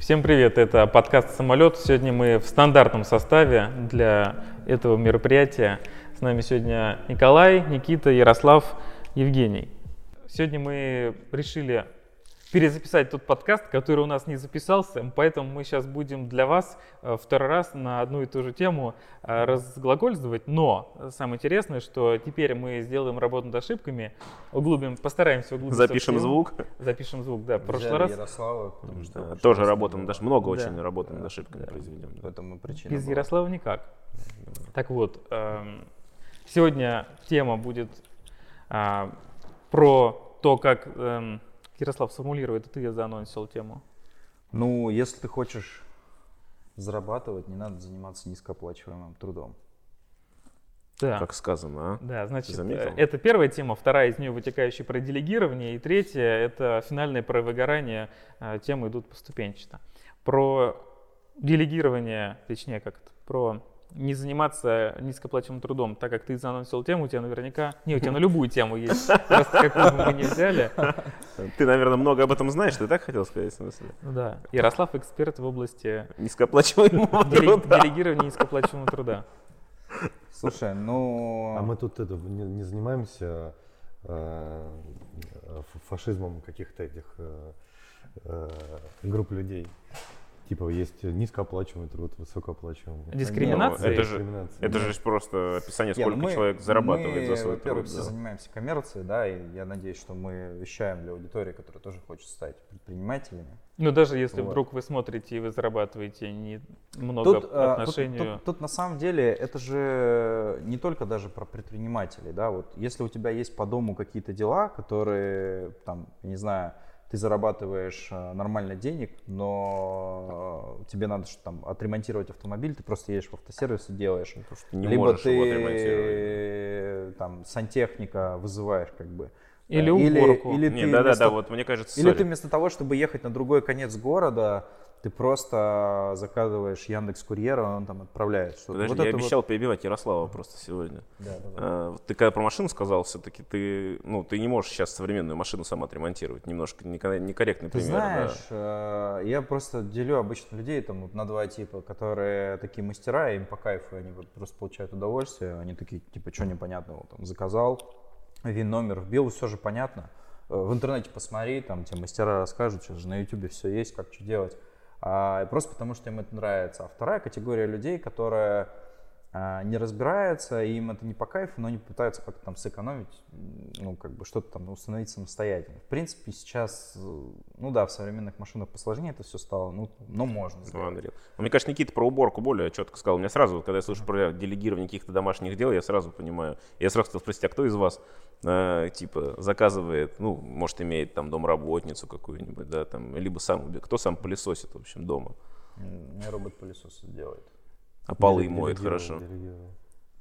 Всем привет, это подкаст «Самолет». Сегодня мы в стандартном составе для этого мероприятия. С нами сегодня Николай, Никита, Ярослав, Евгений. Сегодня мы решили перезаписать тот подкаст, который у нас не записался, поэтому мы сейчас будем для вас э, второй раз на одну и ту же тему э, разглагольствовать, но самое интересное, что теперь мы сделаем работу над ошибками, углубим, постараемся углубиться. Запишем звук. Запишем звук, да. В прошлый раз. Ярослава, потому что Да, тоже работаем, даже много Да. очень работаем над ошибками произведем. в этом и причина. Без была. Ярослава никак. Так вот, эм, сегодня тема будет а, про то, как Ярослав сформулирует, ты заанонсил тему. Ну, если ты хочешь зарабатывать, не надо заниматься низкооплачиваемым трудом. Да. Как сказано, а? Да, значит, заметил? э, это первая тема, вторая из нее вытекающая про делегирование, и третья это финальное про выгорание. Э, Темы идут поступенчато. Про делегирование, точнее как это, про не заниматься низкооплачиваемым трудом, так как ты заанонсил тему, у тебя наверняка, не, у тебя на любую тему есть, просто какую бы мы ни взяли. Ты, наверное, много об этом знаешь, ты так хотел сказать, в смысле? Ну Да, Ярослав эксперт в области Низкооплачиваемого деле- труда. делегирования низкооплачиваемого труда. Слушай, ну... А мы тут это, не, не занимаемся э, фашизмом каких-то этих э, э, групп людей. Типа есть низкооплачиваемый труд, высокооплачиваемый. Дискриминация? Это же, Дискриминация, это же просто описание, ну сколько мы- человек зарабатывает мы, за свой труд. все да. занимаемся коммерцией, да, и я надеюсь, что мы вещаем для аудитории, которая тоже хочет стать предпринимателями. Ну, даже если Вот. вдруг вы смотрите и вы зарабатываете не много Тут, по тут- отношению... тут- тут на самом деле это же не только даже про предпринимателей, да, вот если у тебя есть по дому какие-то дела, которые, там, не знаю, ты зарабатываешь э, нормально денег, но э, тебе надо что там отремонтировать автомобиль, ты просто едешь в автосервис и делаешь. Потому что не Либо можешь ты его отремонтировать. там сантехника вызываешь как бы. Или Э, уборку. Или, Не, ты да-да-да, вместо- вот мне кажется, или сори. ты вместо того, чтобы ехать на другой конец города, ты просто заказываешь Яндекс Курьера, он там отправляет что-то. Подожди, Вот я это вот- обещал перебивать Ярослава просто сегодня. Да, да, да. А, Ты когда про машину сказал, все-таки ты, ну, ты не можешь сейчас современную машину сам отремонтировать. Немножко неко- некорректный Ты пример. да. знаешь, э, я просто делю обычно людей там на два типа, которые такие мастера, им по кайфу, они вот просто получают удовольствие, они такие, типа, что непонятного, там, заказал, вин номер вбил, все же понятно. Э, В интернете посмотри, там тебе мастера расскажут, сейчас же на ютубе все есть, как что делать. А, просто потому, что им это нравится. А вторая категория людей, которая не разбирается, и им это не по кайфу, но они пытаются как-то там сэкономить, ну, как бы что-то там установить самостоятельно. В принципе, сейчас, э, ну да, в современных машинах посложнее это все стало, ну, но можно Ну, сделать. Андрей. Ну, Мне кажется, Никита про уборку более четко сказал. У меня сразу, вот, когда я слышу про делегирование каких-то домашних дел, я сразу понимаю. Я сразу хотел спросить, а кто из вас э, типа заказывает, ну, может, имеет там домработницу какую-нибудь, да, там, либо сам, кто сам пылесосит, в общем, дома, Мне робот-пылесос делает. А полы моет хорошо.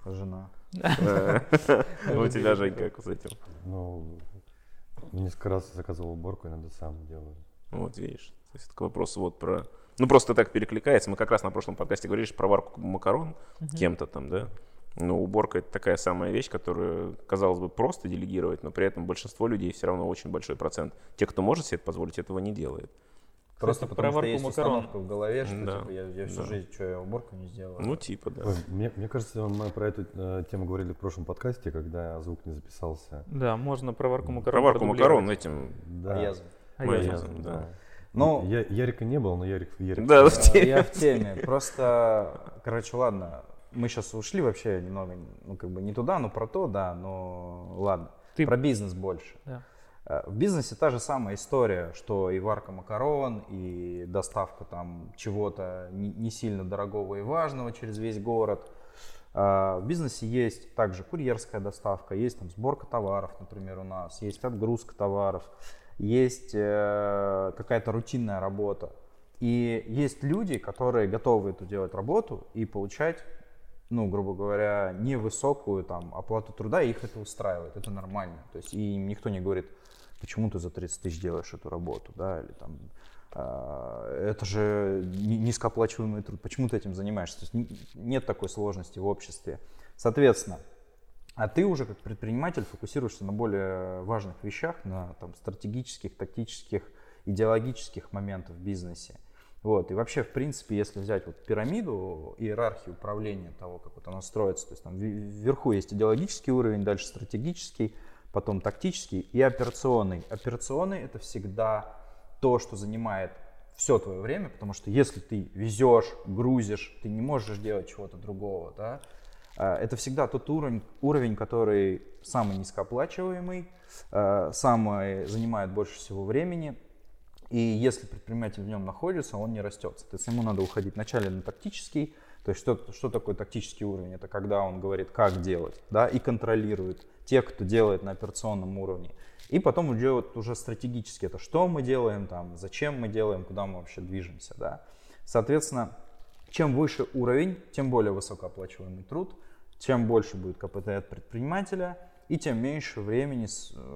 Жена. Ну, У тебя, Жень, как с этим? Ну, несколько раз заказывал уборку, иногда сам делаю. Вот, видишь. То есть, к вопросу вот про... Ну, просто так перекликается. Мы как раз на прошлом подкасте говорили про варку макарон кем-то там, да? Ну, уборка это такая самая вещь, которую, казалось бы, просто делегировать, но при этом большинство людей все равно очень большой процент. Те, кто может себе это позволить, этого не делает. Просто про потому что варку есть макарон. установка в голове, что Да, типа, я, я всю да. жизнь, что я уборку не сделаю. Ну, типа, да. Ой, мне, мне кажется, мы про эту э, тему говорили в прошлом подкасте, когда звук не записался. Да, можно про варку макарон Про варку макарон этим... Да. А А мы я- этим, да. Ну, Я, Ярика не был, но Ярик, Ярик Да, в теме. Я в теме. Просто, короче, ладно. Мы сейчас ушли вообще немного, ну, как бы не туда, но про то, да, но ладно. Ты- Про бизнес больше. Да. Э, В бизнесе та же самая история, что и варка макарон, и доставка там чего-то не, сильно дорогого и важного через весь город. А В бизнесе есть также курьерская доставка, есть там сборка товаров, например, у нас, есть отгрузка товаров, есть э, какая-то рутинная работа. И есть люди, которые готовы эту делать работу и получать, ну, грубо говоря, невысокую там оплату труда, и их это устраивает, это нормально. То есть и им никто не говорит, почему ты за 30 тысяч делаешь эту работу, да, или там а, это же ни- низкооплачиваемый труд, почему ты этим занимаешься? То есть нет такой сложности в обществе. Соответственно, а ты уже как предприниматель фокусируешься на более важных вещах, на там, стратегических, тактических, идеологических моментах в бизнесе. Вот. И вообще, в принципе, если взять вот пирамиду, иерархию управления того, как вот она строится, то есть там вверху есть идеологический уровень, дальше стратегический, потом тактический и операционный. Операционный это всегда то, что занимает все твое время, потому что если ты везешь, грузишь, ты не можешь делать чего-то другого, да, а, это всегда тот уровень, уровень, который самый низкооплачиваемый, а, самый занимает больше всего времени, и если предприниматель в нем находится, он не растет. Соответственно, ему надо уходить вначале на тактический, то есть что, что такое тактический уровень? Это когда он говорит, как делать, да, и контролирует тех, кто делает на операционном уровне. И потом уже, вот, уже стратегически, это что мы делаем, там, зачем мы делаем, куда мы вообще движемся. Да. Соответственно, чем выше уровень, тем более высокооплачиваемый труд, тем больше будет КПТ от предпринимателя, и тем меньше времени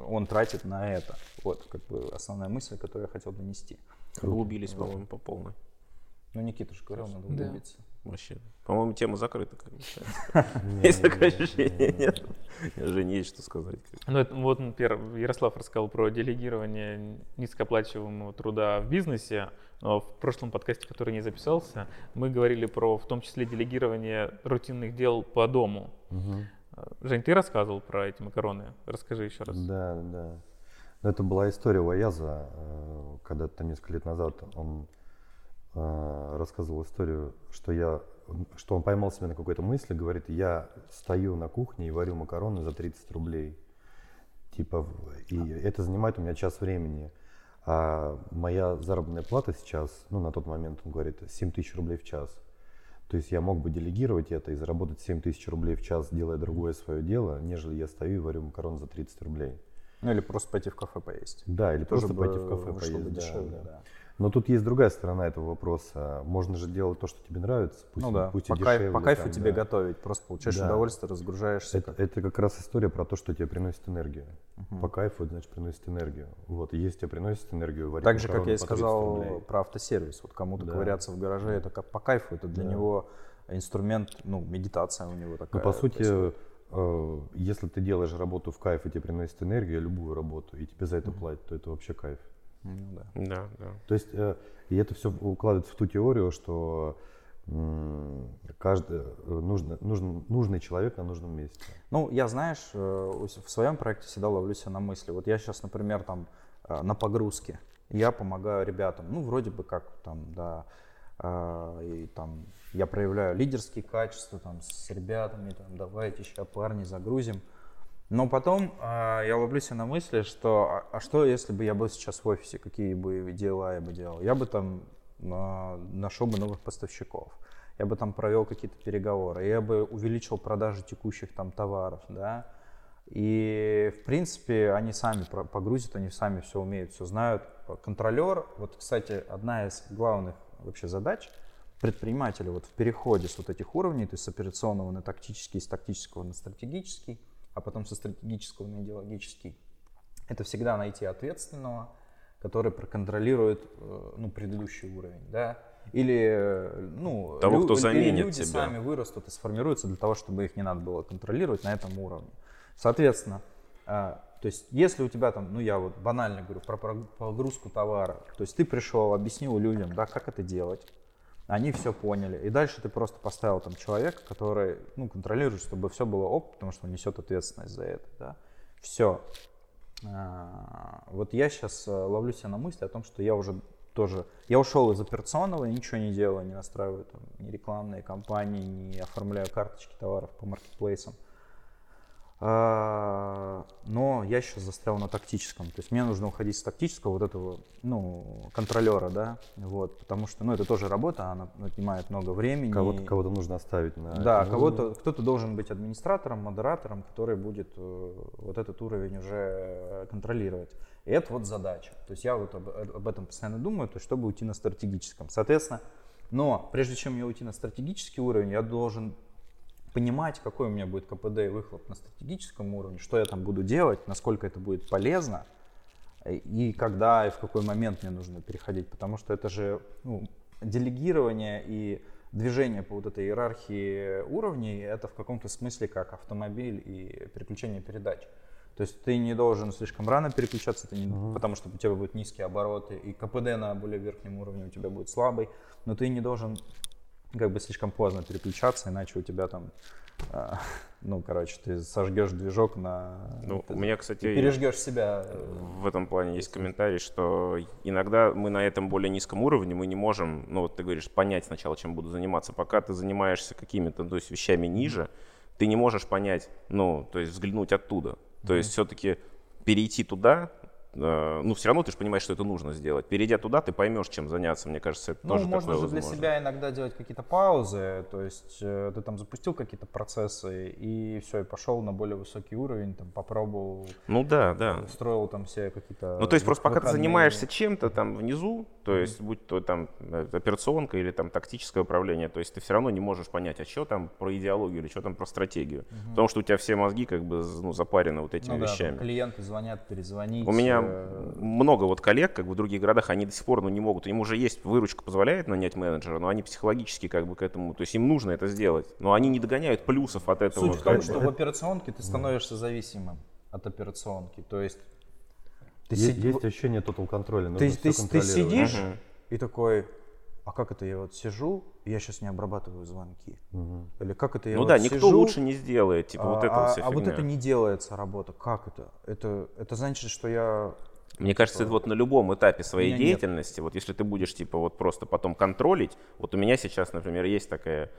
он тратит на это. Вот как бы основная мысль, которую я хотел донести. Углубились, по-моему, по полной. Ну, Никита же говорил, надо углубиться. Вообще. По-моему, тема закрыта. Есть такое ощущение, нет? Уже не есть что сказать. Ну, вот, например, Ярослав рассказал про делегирование низкооплачиваемого труда в бизнесе. Но в прошлом подкасте, который не записался, мы говорили про в том числе делегирование рутинных дел по дому. Жень, ты рассказывал про эти макароны. Расскажи еще раз. Да, да. Это была история у Аяза, э, когда-то несколько лет назад он э, рассказывал историю, что я, что он поймал себя на какой-то мысли, говорит, я стою на кухне и варю макароны за 30 рублей. Типа, и это занимает у меня час времени. А моя заработная плата сейчас, ну, на тот момент, он говорит, 7 тысяч рублей в час. То есть я мог бы делегировать это и заработать 7 тысяч рублей в час, делая другое свое дело, нежели я стою и варю макарон за 30 рублей. Ну или просто пойти в кафе поесть. Да, или Тоже просто пойти в кафе поесть. Бы дешевле, да, да. Но тут есть другая сторона этого вопроса. Можно же делать то, что тебе нравится, пусть, ну да, пусть по, и дешевле, кайф, по кайфу там, тебе да. готовить, просто получаешь да. удовольствие, разгружаешься. Это как... это как раз история про то, что тебе приносит энергию. Угу. По кайфу, значит приносит энергию. Вот, и если тебе приносит энергию, варить Так же, как я и сказал про автосервис. Вот кому-то да. ковыряться в гараже, это как по кайфу, это для да. него инструмент, ну, медитация у него такая. Ну, по сути, происходит. Э, если ты делаешь работу в кайф и тебе приносит энергию, любую работу, и тебе за это mm-hmm. платят, то это вообще кайф. Ну, да. да, да. То есть, э, и это все укладывается в ту теорию, что каждый э, нужно, нужен, нужный человек на нужном месте. Ну, я, знаешь, в своем проекте всегда ловлю себя на мысли. Вот я сейчас, например, там на погрузке, я помогаю ребятам, ну, вроде бы как там, да, и там я проявляю лидерские качества там с ребятами, там давайте сейчас парни загрузим. Но потом э, я ловлю себя на мысли, что а, а что если бы я был сейчас в офисе, какие бы дела я бы делал? Я бы там э, нашел бы новых поставщиков, я бы там провел какие-то переговоры, я бы увеличил продажи текущих там товаров, да. И в принципе они сами погрузят, они сами все умеют, все знают. Контролер, вот, кстати, одна из главных вообще задач предпринимателя вот в переходе с вот этих уровней, то есть с операционного на тактический, с тактического на стратегический, а потом со стратегического на идеологический, это всегда найти ответственного, который проконтролирует э, ну, предыдущий уровень, да, или ну, того, лю- кто заменит или люди тебя. сами вырастут и сформируются для того, чтобы их не надо было контролировать на этом уровне. Соответственно, а, то есть, если у тебя там, ну я вот банально говорю про погрузку товара, то есть ты пришел, объяснил людям, да, как это делать, они все поняли, и дальше ты просто поставил там человека, который, ну, контролирует, чтобы все было ок, потому что он несет ответственность за это, да. Все. А, вот я сейчас э, ловлю себя на мысли о том, что я уже тоже, я ушел из операционного, ничего не делаю, не настраиваю там ни рекламные кампании, не оформляю карточки товаров по маркетплейсам. А, но я сейчас застрял на тактическом. То есть мне нужно уходить с тактического вот этого, ну, контролера, да, вот, потому что, ну, это тоже работа, она отнимает много времени. Кого-то, кого-то нужно оставить на Да, кого-то, кто-то должен быть администратором, модератором, который будет э, вот этот уровень уже контролировать. И это вот задача. То есть я вот об, об этом постоянно думаю, то есть чтобы уйти на стратегическом. Соответственно, но прежде чем я уйти на стратегический уровень, я должен понимать, какой у меня будет КПД и выхлоп на стратегическом уровне, что я там буду делать, насколько это будет полезно, и когда и в какой момент мне нужно переходить, потому что это же ну, делегирование и движение по вот этой иерархии уровней, это в каком-то смысле как автомобиль и переключение передач. То есть ты не должен слишком рано переключаться, ты не, потому что у тебя будут низкие обороты, и КПД на более верхнем уровне у тебя будет слабый, но ты не должен как бы слишком поздно переключаться, иначе у тебя там, а, ну, короче, ты сожгешь движок на... Ну, ты- у меня, кстати, пережгешь себя. э, в этом плане есть комментарий, что иногда мы на этом более низком уровне, мы не можем, ну вот ты говоришь, понять сначала, чем буду заниматься. Пока ты занимаешься какими-то, то есть вещами ниже, ты не можешь понять, ну, то есть взглянуть оттуда. То есть все-таки перейти туда, э, ну, все равно ты же понимаешь, что это нужно сделать. Перейдя туда, ты поймешь, чем заняться. Мне кажется, это Ну, тоже можно же для возможно. себя иногда делать какие-то паузы, то есть э, ты там запустил какие-то процессы и все, и пошел на более высокий уровень, там попробовал, Ну да, да. устроил там себе какие-то... Ну, то есть просто пока ты занимаешься чем-то там внизу, то есть будь то там э, операционка или там тактическое управление, то есть ты все равно не можешь понять, а что там про идеологию или что там про стратегию. Потому что у тебя все мозги как бы ну, запарены вот этими Ну да, вещами. клиенты звонят, перезвонить. У меня э, много вот коллег, как бы в других городах, они до сих пор ну, не могут. Им уже есть выручка, позволяет нанять менеджера, но они психологически как бы к этому, то есть им нужно это сделать, но они не догоняют плюсов от этого. Суть в том, что в операционке ты становишься зависимым от операционки, то есть ты, Есть, сиди- есть ощущение total контроля. ты, ты, ты сидишь и такой, а как это я вот сижу, я сейчас не обрабатываю звонки? Или как это я Ну вот да, никто сижу, лучше не сделает, типа вот а, это вот а- вся а вот фигня. это не делается работа. Как это? Это, это значит, что я... Мне кажется, это вот на любом этапе своей меня нет. деятельности, вот если ты будешь типа вот просто потом контролить, вот у меня сейчас, например, есть такая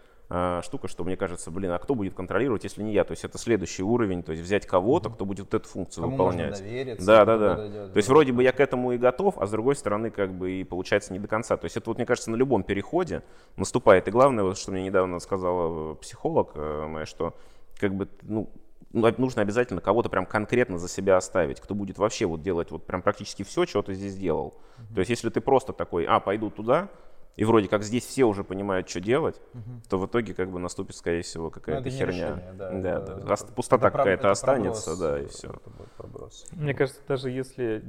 штука, что мне кажется, блин, а кто будет контролировать, если не я? То есть это следующий уровень, то есть взять кого-то, кто будет эту функцию Кому можно выполнять. довериться, да, да, да. подойдет, То есть да. вроде бы я к этому и готов, а с другой стороны как бы и получается не до конца. То есть это вот мне кажется на любом переходе наступает. И главное, вот, что мне недавно сказала э, психолог э, моя, что как бы ну ну, нужно обязательно кого-то прям конкретно за себя оставить, кто будет вообще вот делать вот прям практически все, что ты здесь делал. То есть если ты просто такой, а, пойду туда, и вроде как здесь все уже понимают, что делать, то в итоге как бы наступит, скорее всего, какая-то Ну, херня. решение, да, да, это- да. Пустота какая-то останется, проброс, да, и все. это будет проброс. Мне кажется, даже если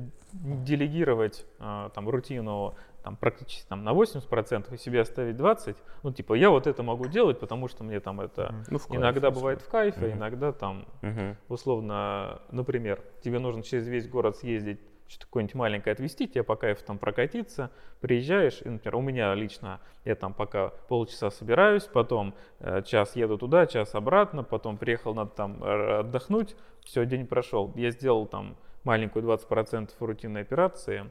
делегировать а, там рутину там, практически там, на 80% и себе оставить 20%, ну типа я вот это могу делать, потому что мне там это Ну, в кайф, иногда если. бывает в кайф, а иногда там Мгм. условно, например, тебе нужно через весь город съездить, что-то какое-нибудь маленькое отвезти, тебе по кайфу там прокатиться, приезжаешь, и, например, у меня лично, я там пока полчаса собираюсь, потом э, час еду туда, час обратно, потом приехал, надо там э, отдохнуть, все, день прошел. Я сделал там маленькую 20% рутинной операции,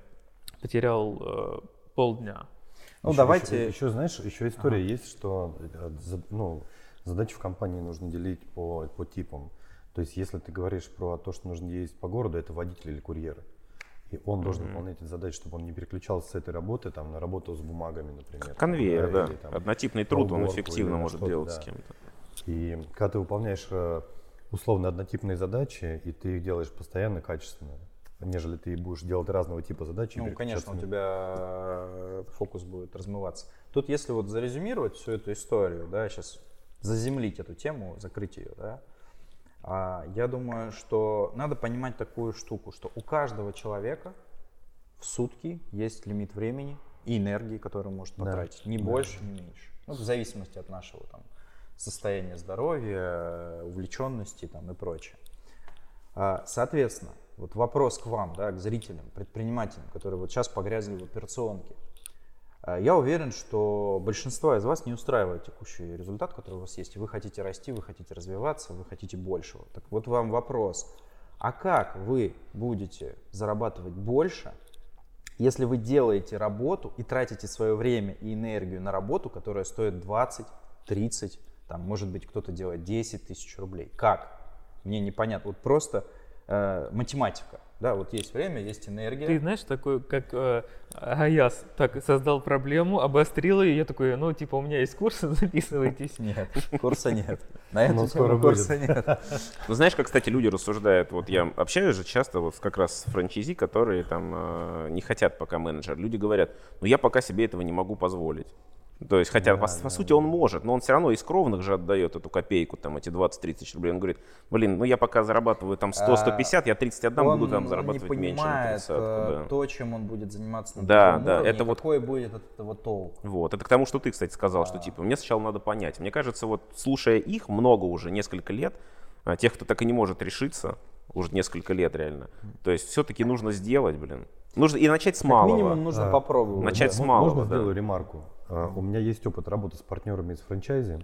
потерял э, полдня. Ну, Еще- давайте... Еще, еще, знаешь, еще история есть, что э, ну, задачи в компании нужно делить по, по типам. То есть, если ты говоришь про то, что нужно ездить по городу, это водитель или курьер. И он должен выполнять эти задачи, чтобы он не переключался с этой работы там, на работу с бумагами, например. Конвейер, да. или там Однотипный труд, он эффективно может делать да. с кем-то. И когда ты выполняешь э, условно однотипные задачи, и ты их делаешь постоянно качественно, нежели ты будешь делать разного типа задачи. Ну, конечно, у тебя э, фокус будет размываться. Тут, если вот зарезюмировать всю эту историю, да, сейчас заземлить эту тему, закрыть ее, да, я думаю, что надо понимать такую штуку, что у каждого человека в сутки есть лимит времени и энергии, которую может Да. потратить. Ни больше, ни меньше. Ну, в зависимости от нашего там, состояния здоровья, увлеченности там, и прочее. А, Соответственно, вот вопрос к вам, да, к зрителям, предпринимателям, которые вот сейчас погрязли в операционке. А, Я уверен, что большинство из вас не устраивает текущий результат, который у вас есть. Вы хотите расти, вы хотите развиваться, вы хотите большего. Так вот вам вопрос. А как вы будете зарабатывать больше, если вы делаете работу и тратите свое время и энергию на работу, которая стоит 20, 30, там, может быть, кто-то делает 10 тысяч рублей? Как? Мне непонятно. Вот просто э, математика. Да, вот есть время, есть энергия. Ты знаешь, такой, как э, Аяс, так создал проблему, обострил ее, и я такой, ну, типа, у меня есть курсы, записывайтесь. Нет, курса нет. На эту тему скоро курса нет. Ну, знаешь, как, кстати, люди рассуждают, вот я общаюсь же часто вот как раз с франчайзи, которые там э, не хотят пока менеджер. Люди говорят, ну я пока себе этого не могу позволить. То есть, хотя, по, по сути, он может, но он все равно из кровных же отдает эту копейку, там, эти 20-30 тысяч рублей. Он говорит, блин, ну я пока зарабатываю там 100-150, я 30 отдам, он буду там не зарабатывать меньше на понимает 30 э, да. то, чем он будет заниматься на Да, да, уровне, это вот- какой будет от этого толк. Вот, это к тому, что ты, кстати, сказал, что типа мне сначала надо понять. Мне кажется, вот слушая их много уже, несколько лет, а, тех, кто так и не может решиться, уже несколько лет реально. То есть все-таки нужно сделать, блин. Нужно и начать с Как малого. минимум нужно А, попробовать. начать да. с малого, Можно да. сделаю ремарку? А, У меня есть опыт работы с партнерами из франчайзи.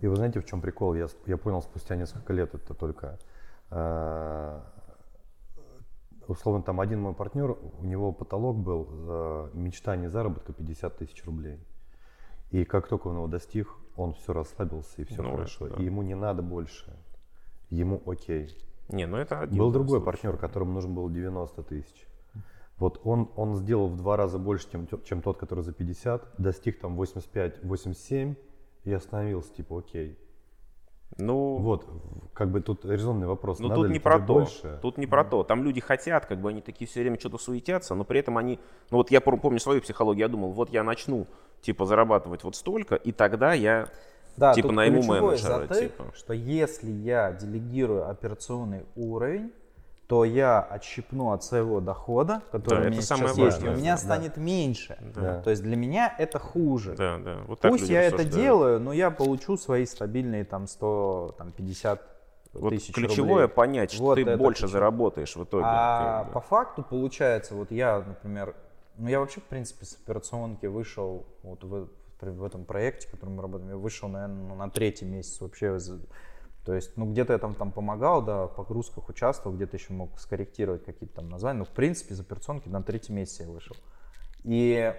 И вы знаете, в чем прикол? Я, я понял спустя несколько лет это только. а, Условно, там один мой партнер, у него потолок был за мечтание заработка 50 тысяч рублей. И как только он его достиг, он все расслабился и все Ну, хорошо. да. И ему не надо больше. Ему окей. Не, ну это один. Был другой случай. партнер, которому нужно было 90 тысяч. Вот он, он сделал в два раза больше, чем, чем тот, который за 50, достиг там 85-87 и остановился, типа, окей. Ну, Вот, как бы тут резонный вопрос. Ну тут ли не тебе про то. больше? Тут не про то. Там люди хотят, как бы они такие все время что-то суетятся, но при этом они. Ну вот я помню свою психологию, я думал, вот я начну типа зарабатывать вот столько, и тогда я Да, типа тут найму менеджера, затык, типа. что если я делегирую операционный уровень, то я отщипну от своего дохода, который Да, у это меня самое сейчас есть, и у меня да. станет меньше. Да. То есть для меня это хуже. Да, да. Вот так Пусть я это делаю, но я получу свои стабильные там 100, там 50 Вот тысяч ключевое рублей. понять, что Вот ты это больше ключевое. заработаешь в итоге. А по факту получается, вот я, например, ну я вообще, в принципе, с операционки вышел вот в, в этом проекте, в котором мы работаем, я вышел, наверное, на третий месяц вообще. То есть, ну где-то я там, там помогал, да, в погрузках участвовал, где-то еще мог скорректировать какие-то там названия, но в принципе из операционки на третий месяц я вышел. И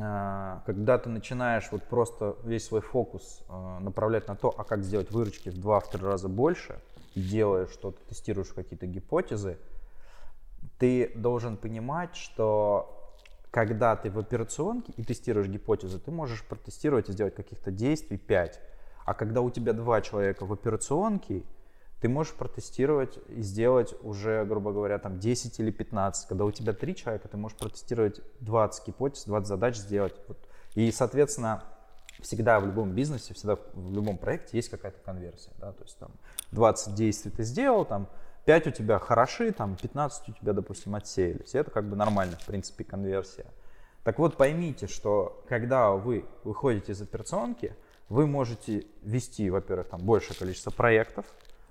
а, когда ты начинаешь вот просто весь свой фокус а, направлять на то, а как сделать выручки в 2-3 раза больше, делаешь что-то, тестируешь какие-то гипотезы, ты должен понимать, что когда ты в операционке и тестируешь гипотезы, ты можешь протестировать и сделать каких-то действий 5. А когда у тебя два человека в операционке, ты можешь протестировать и сделать уже, грубо говоря, там 10 или 15. Когда у тебя три человека, ты можешь протестировать 20 гипотез, 20 задач сделать. Вот. И, соответственно, всегда в любом бизнесе, всегда в любом проекте есть какая-то конверсия. Да? То есть там 20 действий ты сделал, там 5 у тебя хороши, там 15 у тебя, допустим, отсеялись. И это как бы нормально, в принципе, конверсия. Так вот, поймите, что когда вы выходите из операционки, вы можете вести, во-первых, там большее количество проектов,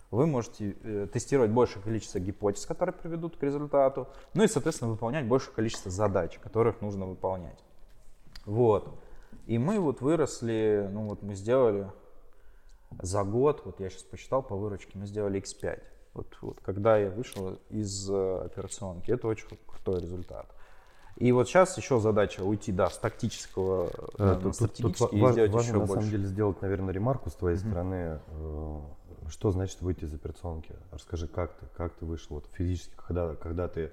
вы можете э, тестировать большее количество гипотез, которые приведут к результату, ну и, соответственно, выполнять большее количество задач, которых нужно выполнять. Вот. И мы вот выросли, ну вот мы сделали за год, вот я сейчас посчитал по выручке, мы сделали x5. Вот, вот когда я вышел из э, операционки, это очень крутой результат. И вот сейчас еще задача уйти, да, с тактического на Тут, тут- тут стратегический и сделать важно еще на больше. самом деле сделать, наверное, ремарку с твоей стороны. Э, Что значит выйти из операционки? Расскажи, как ты, как ты вышел вот, физически, когда, когда ты,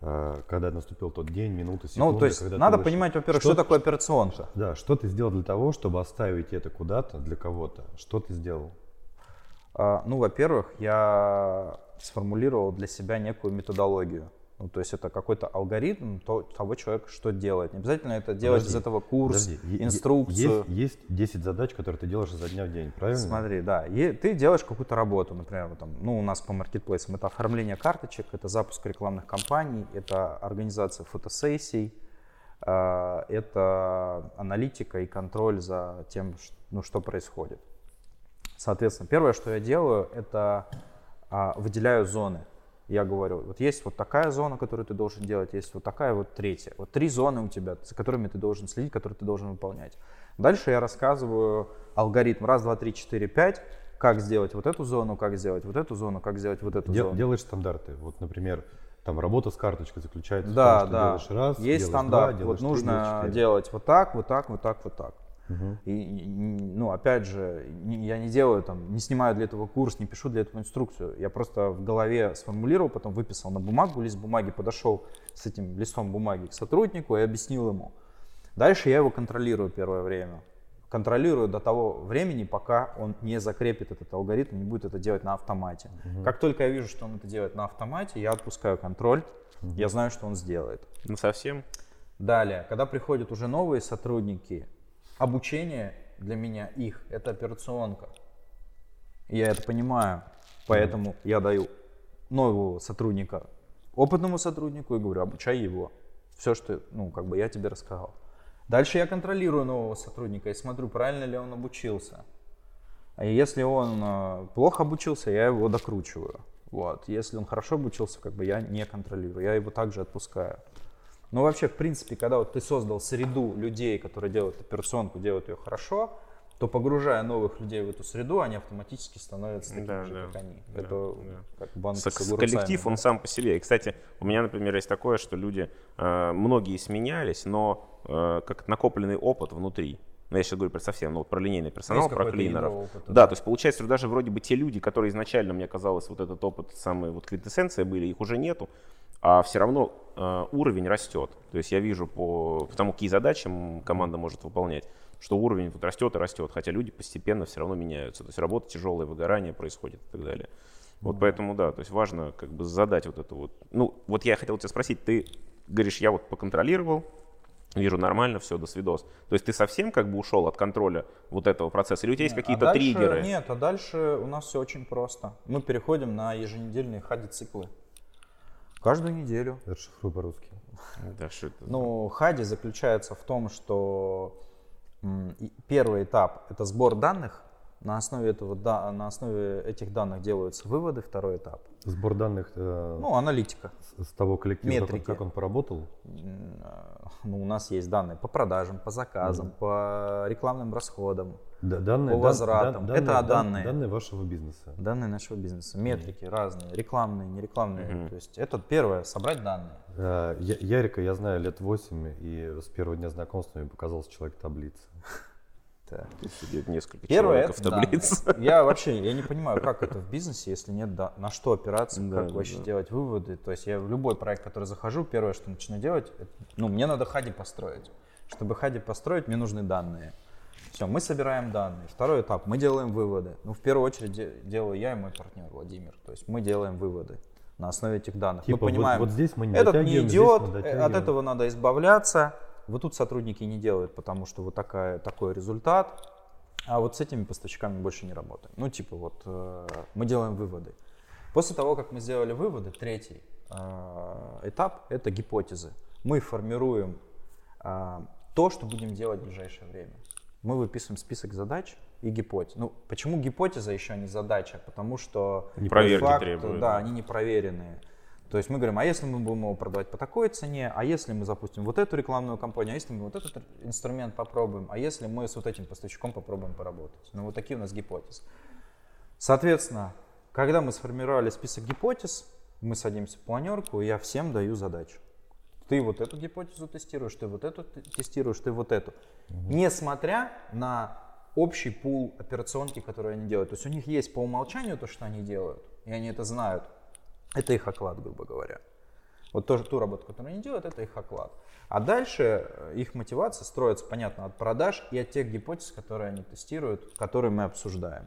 когда наступил тот день, минута, секунда, Ну, то есть надо вышел? понимать, во-первых, что, Что- такое операционка. Да, что ты сделал для того, чтобы оставить это куда-то для кого-то? Что ты сделал? А, Ну, во-первых, я сформулировал для себя некую методологию. Ну, то есть это какой-то алгоритм то- того человека, что делает. Не обязательно это делать из Подожди, этого курс, Подожди, инструкцию. Есть, есть 10 задач, которые ты делаешь изо дня в день, правильно? Смотри, да, и ты делаешь какую-то работу, например, там, ну, у нас по маркетплейсам это оформление карточек, это запуск рекламных кампаний, это организация фотосессий, а, это аналитика и контроль за тем, ну, что происходит. Соответственно, первое, что я делаю, это а, выделяю зоны. Я говорю, вот есть вот такая зона, которую ты должен делать, есть вот такая вот третья. Вот три зоны у тебя, за которыми ты должен следить, которые ты должен выполнять. Дальше я рассказываю алгоритм раз, два, три, четыре, пять, как сделать вот эту зону, как сделать вот эту зону, как сделать вот эту Дел- зону. делаешь стандарты. Вот, например, там работа с карточкой заключается Да, в том, что да. делаешь раз, Есть делаешь стандарт. два, делаешь вот три, нужно делаешь четыре. делать вот так, вот так, вот так, вот так. И, ну, опять же, я не делаю там, не снимаю для этого курс, не пишу для этого инструкцию. Я просто в голове сформулировал, потом выписал на бумагу, лист бумаги, подошел с этим листом бумаги к сотруднику и объяснил ему. Дальше я его контролирую первое время. Контролирую до того времени, пока он не закрепит этот алгоритм, не будет это делать на автомате. Как только я вижу, что он это делает на автомате, я отпускаю контроль, я знаю, что он сделает. Ну совсем. Далее, когда приходят уже новые сотрудники, обучение для меня их это операционка. Я это понимаю, поэтому я даю нового сотрудника опытному сотруднику и говорю, обучай его. Все, что ну, как бы я тебе рассказал. Дальше я контролирую нового сотрудника и смотрю, правильно ли он обучился. А если он э, плохо обучился, я его докручиваю. Вот. Если он хорошо обучился, как бы я не контролирую, я его также отпускаю. Но вообще, в принципе, когда вот ты создал среду людей, которые делают операционку, делают ее хорошо, то погружая новых людей в эту среду, они автоматически становятся такими Да, же, да. как они. Да, Это да. как банк С- с коллектив, да. он сам по себе. И, кстати, у меня, например, есть такое, что люди, э, многие сменялись, но э, как накопленный опыт внутри. Ну, я сейчас говорю про совсем, ну, вот про линейный персонал, Есть про клинеров. опыта, да, да. то есть получается, что даже вроде бы те люди, которые изначально, мне казалось, вот этот опыт, самые вот квинтэссенция были, их уже нету, а все равно э, уровень растет. То есть я вижу по, по тому, какие задачи команда может выполнять, что уровень вот растет и растет, хотя люди постепенно все равно меняются. То есть работа тяжелая, выгорание происходит и так далее. Вот поэтому, да, то есть важно как бы задать вот это вот. Ну, вот я хотел тебя спросить, ты говоришь, я вот поконтролировал, вижу нормально, все, до свидос. То есть ты совсем как бы ушел от контроля вот этого процесса, или у тебя есть А какие-то дальше- триггеры? Нет, а дальше у нас все очень просто. Мы переходим на еженедельные хади-циклы. Каждую неделю. Расшифруй по-русски. Да, что это? Ну, хади заключается в том, что первый этап это сбор данных. На основе, этого, да, на основе этих данных делаются выводы. Второй этап. Сбор данных э, Ну, аналитика. с, с того коллектива, как он, метрики. как он поработал. Э, Ну, у нас есть данные по продажам, по заказам, по рекламным расходам, Да, данные, По возвратам. дан- Это дан- данные. Данные вашего бизнеса. данные нашего бизнеса, метрики разные, рекламные, нерекламные. То есть это первое, собрать данные. Э, Я- Ярика я знаю лет 8, и с первого дня знакомства мне показался человек таблица. То есть сидит несколько Первое человек в это таблице. данные. Я вообще я не понимаю, как это в бизнесе, если нет да- на что опираться, Да, как да, вообще да. делать выводы. То есть я в любой проект, который захожу, первое, что начинаю делать, это, ну мне надо хади построить. Чтобы хади построить, мне нужны данные. Все, мы собираем данные. Второй этап, мы делаем выводы. Ну, в первую очередь де- делаю я и мой партнер Владимир. То есть мы делаем выводы на основе этих данных. Типа, мы вот- понимаем, вот здесь мы не этот не мы э, от этого надо избавляться. Вот тут сотрудники не делают, потому что вот такая, такой результат. А вот с этими поставщиками больше не работаем. Ну, типа вот э, мы делаем выводы. После того, как мы сделали выводы, третий э, этап – это гипотезы. Мы формируем э, то, что будем делать в ближайшее время. Мы выписываем список задач и гипотез. Ну, почему гипотеза еще не задача? Потому что Не проверки факту, требует, Да, да. они не проверенные. То есть мы говорим, а если мы будем его продавать по такой цене, а если мы запустим вот эту рекламную кампанию, а если мы вот этот инструмент попробуем, а если мы с вот этим поставщиком попробуем поработать. Ну вот такие у нас гипотезы. Соответственно, когда мы сформировали список гипотез, мы садимся в планерку, и я всем даю задачу. Ты вот эту гипотезу тестируешь, ты вот эту тестируешь, ты вот эту. Несмотря на общий пул операционки, которые они делают. То есть у них есть по умолчанию то, что они делают, и они это знают. Это их оклад, грубо говоря. Вот тоже ту работу, которую они делают, это их оклад. А дальше э, их мотивация строится, понятно, от продаж и от тех гипотез, которые они тестируют, которые мы обсуждаем.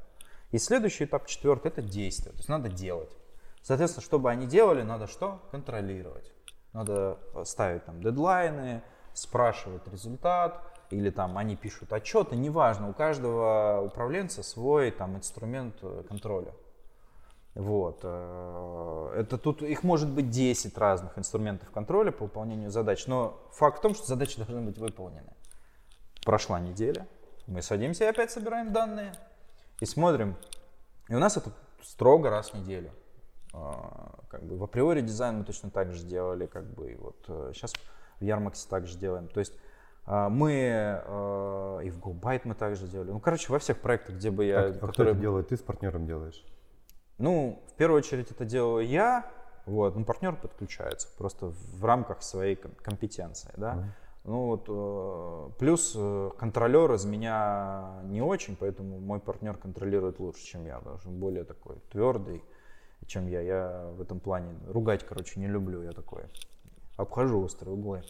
И следующий этап, четвертый, это действие. То есть надо делать. Соответственно, чтобы они делали, надо что? Контролировать. Надо э, ставить там дедлайны, спрашивать результат, или там они пишут отчеты, неважно, у каждого управленца свой там инструмент э, контроля. Вот. э, Это тут их может быть 10 разных инструментов контроля по выполнению задач, но факт в том, что задачи должны быть выполнены. Прошла неделя, мы садимся и опять собираем данные и смотрим. И у нас это строго раз в неделю. А, Как бы в априори дизайн мы точно так же делали, как бы и вот сейчас в Ярмаксе также делаем. То есть мы э, и в GoByte мы также делали. Ну, короче, во всех проектах, где бы я... А, а кто которые- это делает? Ты с партнером делаешь? Ну, в первую очередь это делаю я, вот, ну, партнер подключается просто в рамках своей ком- компетенции, да. Ну вот, э, плюс э, контролер из меня не очень, поэтому мой партнер контролирует лучше, чем я, потому что он более такой твердый, чем я. Я в этом плане ругать, короче, не люблю, я такой обхожу острые углы.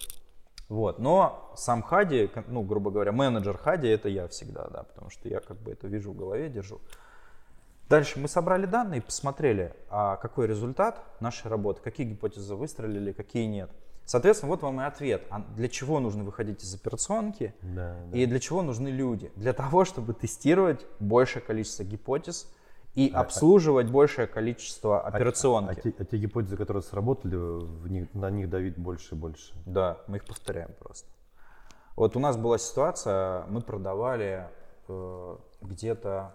Вот, но сам Хади, ну, грубо говоря, менеджер Хади это я всегда, да, потому что я как бы это вижу в голове, держу. Дальше мы собрали данные и посмотрели, а какой результат нашей работы, какие гипотезы выстрелили, какие нет. Соответственно, вот вам и ответ. А для чего нужно выходить из операционки Да, да. и для чего нужны люди? Для того, чтобы тестировать большее количество гипотез и обслуживать большее количество А- операционки. А, те, а те гипотезы, которые сработали, в них, на них давить больше и больше. Да, мы их повторяем просто. Вот у нас была ситуация, мы продавали э, где-то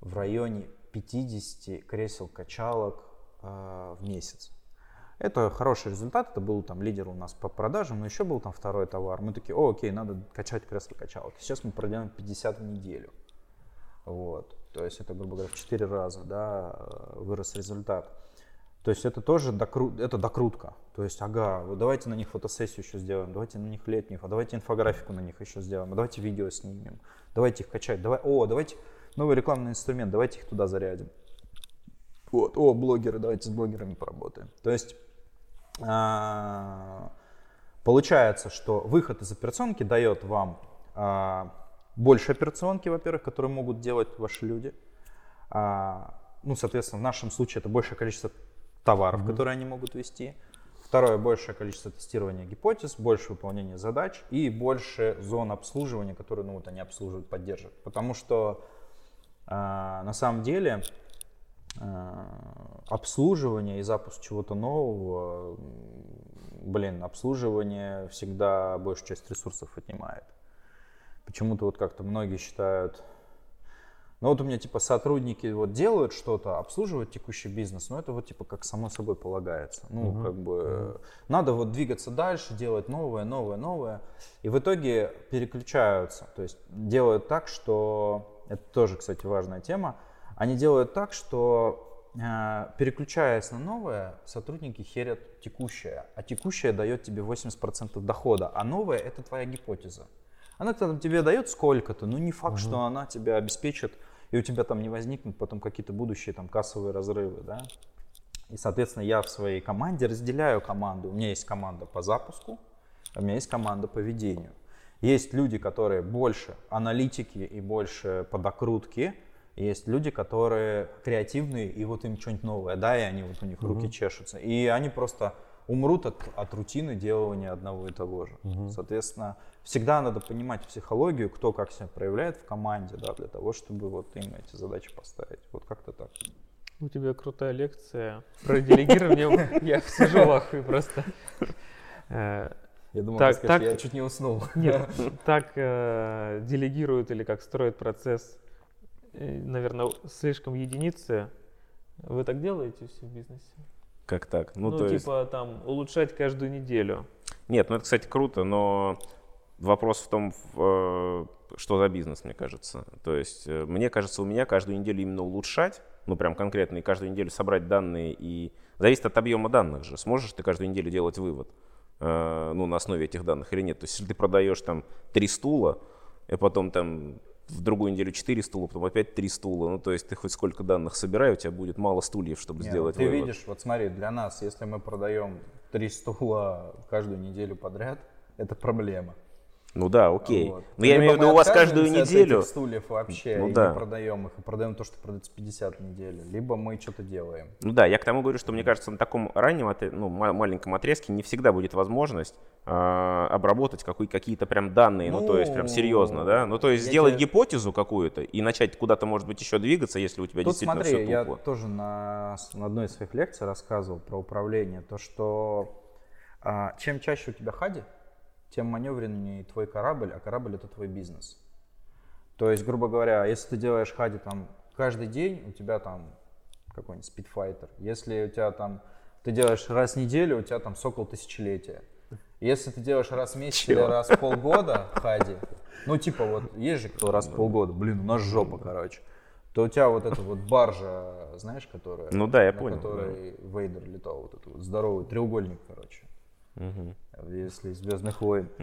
в районе 50 кресел-качалок э, в месяц. Это хороший результат, это был там лидер у нас по продажам, но еще был там второй товар. Мы такие, о, окей, надо качать кресло-качалки. Сейчас мы продаем 50 в неделю. Вот. То есть это, грубо говоря, в 4 раза да, вырос результат. То есть это тоже докру... это докрутка. То есть, ага, вот давайте на них фотосессию еще сделаем, давайте на них летнюю, а давайте инфографику на них еще сделаем, а давайте видео снимем, давайте их качать, давай, о, давайте новый рекламный инструмент, давайте их туда зарядим. Вот, о, блогеры, давайте с блогерами поработаем. То есть а, получается, что выход из операционки дает вам а, больше операционки, во-первых, которые могут делать ваши люди. А, ну, соответственно, в нашем случае это большее количество товаров, mm-hmm. которые они могут вести. Второе, большее количество тестирования гипотез, больше выполнения задач и больше зон обслуживания, которые ну, вот они обслуживают, поддерживают. Потому что на самом деле Э, обслуживание и запуск чего-то нового, блин, обслуживание всегда большую часть ресурсов отнимает. Почему-то вот как-то многие считают, ну вот у меня типа сотрудники вот делают что-то, обслуживают текущий бизнес, но это вот типа как само собой полагается. Ну uh-huh. как бы надо вот двигаться дальше, делать новое, новое, новое. И в итоге переключаются, то есть делают так, что это тоже, кстати, важная тема они делают так, что э, переключаясь на новое, сотрудники херят текущее, а текущее дает тебе 80% дохода, а новое это твоя гипотеза. Она там тебе дает сколько-то, но не факт, угу. что она тебя обеспечит, и у тебя там не возникнут потом какие-то будущие там кассовые разрывы, да. И, соответственно, я в своей команде разделяю команду. У меня есть команда по запуску, а у меня есть команда по ведению. Есть люди, которые больше аналитики и больше по докрутке, есть люди, которые креативные, и вот им что-нибудь новое, да, и они вот у них руки чешутся. И они просто умрут от, от рутины делания одного и того же. Угу. Соответственно, всегда надо понимать психологию, кто как себя проявляет в команде, да, для того, чтобы вот им эти задачи поставить. Вот как-то так. У тебя крутая лекция про делегирование. Я сижу в ахуе просто. Я думал, так, так, я чуть не уснул. Нет, так э, делегируют или как строят процесс Э, наверное, слишком единицы. Вы так делаете все в бизнесе? Как так? Ну, ну то типа есть... там улучшать каждую неделю. Нет, ну это, кстати, круто, но вопрос в том, э, что за бизнес, мне кажется. То есть, э, мне кажется, у меня каждую неделю именно улучшать, ну прям конкретно, и каждую неделю собрать данные, и зависит от объема данных же. Сможешь ты каждую неделю делать вывод, ну, на основе этих данных или нет. То есть, если ты продаешь там три стула, и потом там в другую неделю 4 стула, потом опять 3 стула. Ну, то есть ты хоть сколько данных собирай, у тебя будет мало стульев, чтобы Нет, сделать Ты вывод. видишь, вот смотри, для нас, если мы продаем 3 стула каждую неделю подряд, это проблема. Ну да, окей. Вот. Но я имею в виду, у вас каждую неделю... От стульев вообще ну, и да. не продаем их, и продаем то, что продается 50 в неделю. Либо мы что-то делаем. Ну да, я к тому говорю, что мне кажется, на таком раннем, ну, маленьком отрезке не всегда будет возможность э, обработать какой, какие-то прям данные, ну, ну, то есть прям серьезно, да? Ну, то есть сделать тебе... гипотезу какую-то и начать куда-то, может быть, еще двигаться, если у тебя Тут действительно смотри, все тупо. я тоже на, на одной из своих лекций рассказывал про управление, то, что э, чем чаще у тебя хади, тем маневреннее твой корабль, а корабль это твой бизнес. То есть, грубо говоря, если ты делаешь хади там каждый день, у тебя там какой-нибудь спидфайтер. Если у тебя там ты делаешь раз в неделю, у тебя там сокол тысячелетия. Если ты делаешь раз в месяц Чего? или раз в полгода хади, ну типа вот есть же кто раз в полгода, блин, у нас жопа, короче, то у тебя вот эта вот баржа, знаешь, которая, ну да, я на понял, которой да. Вейдер летал, вот этот вот здоровый треугольник, короче. Угу. Если из Звездных войн.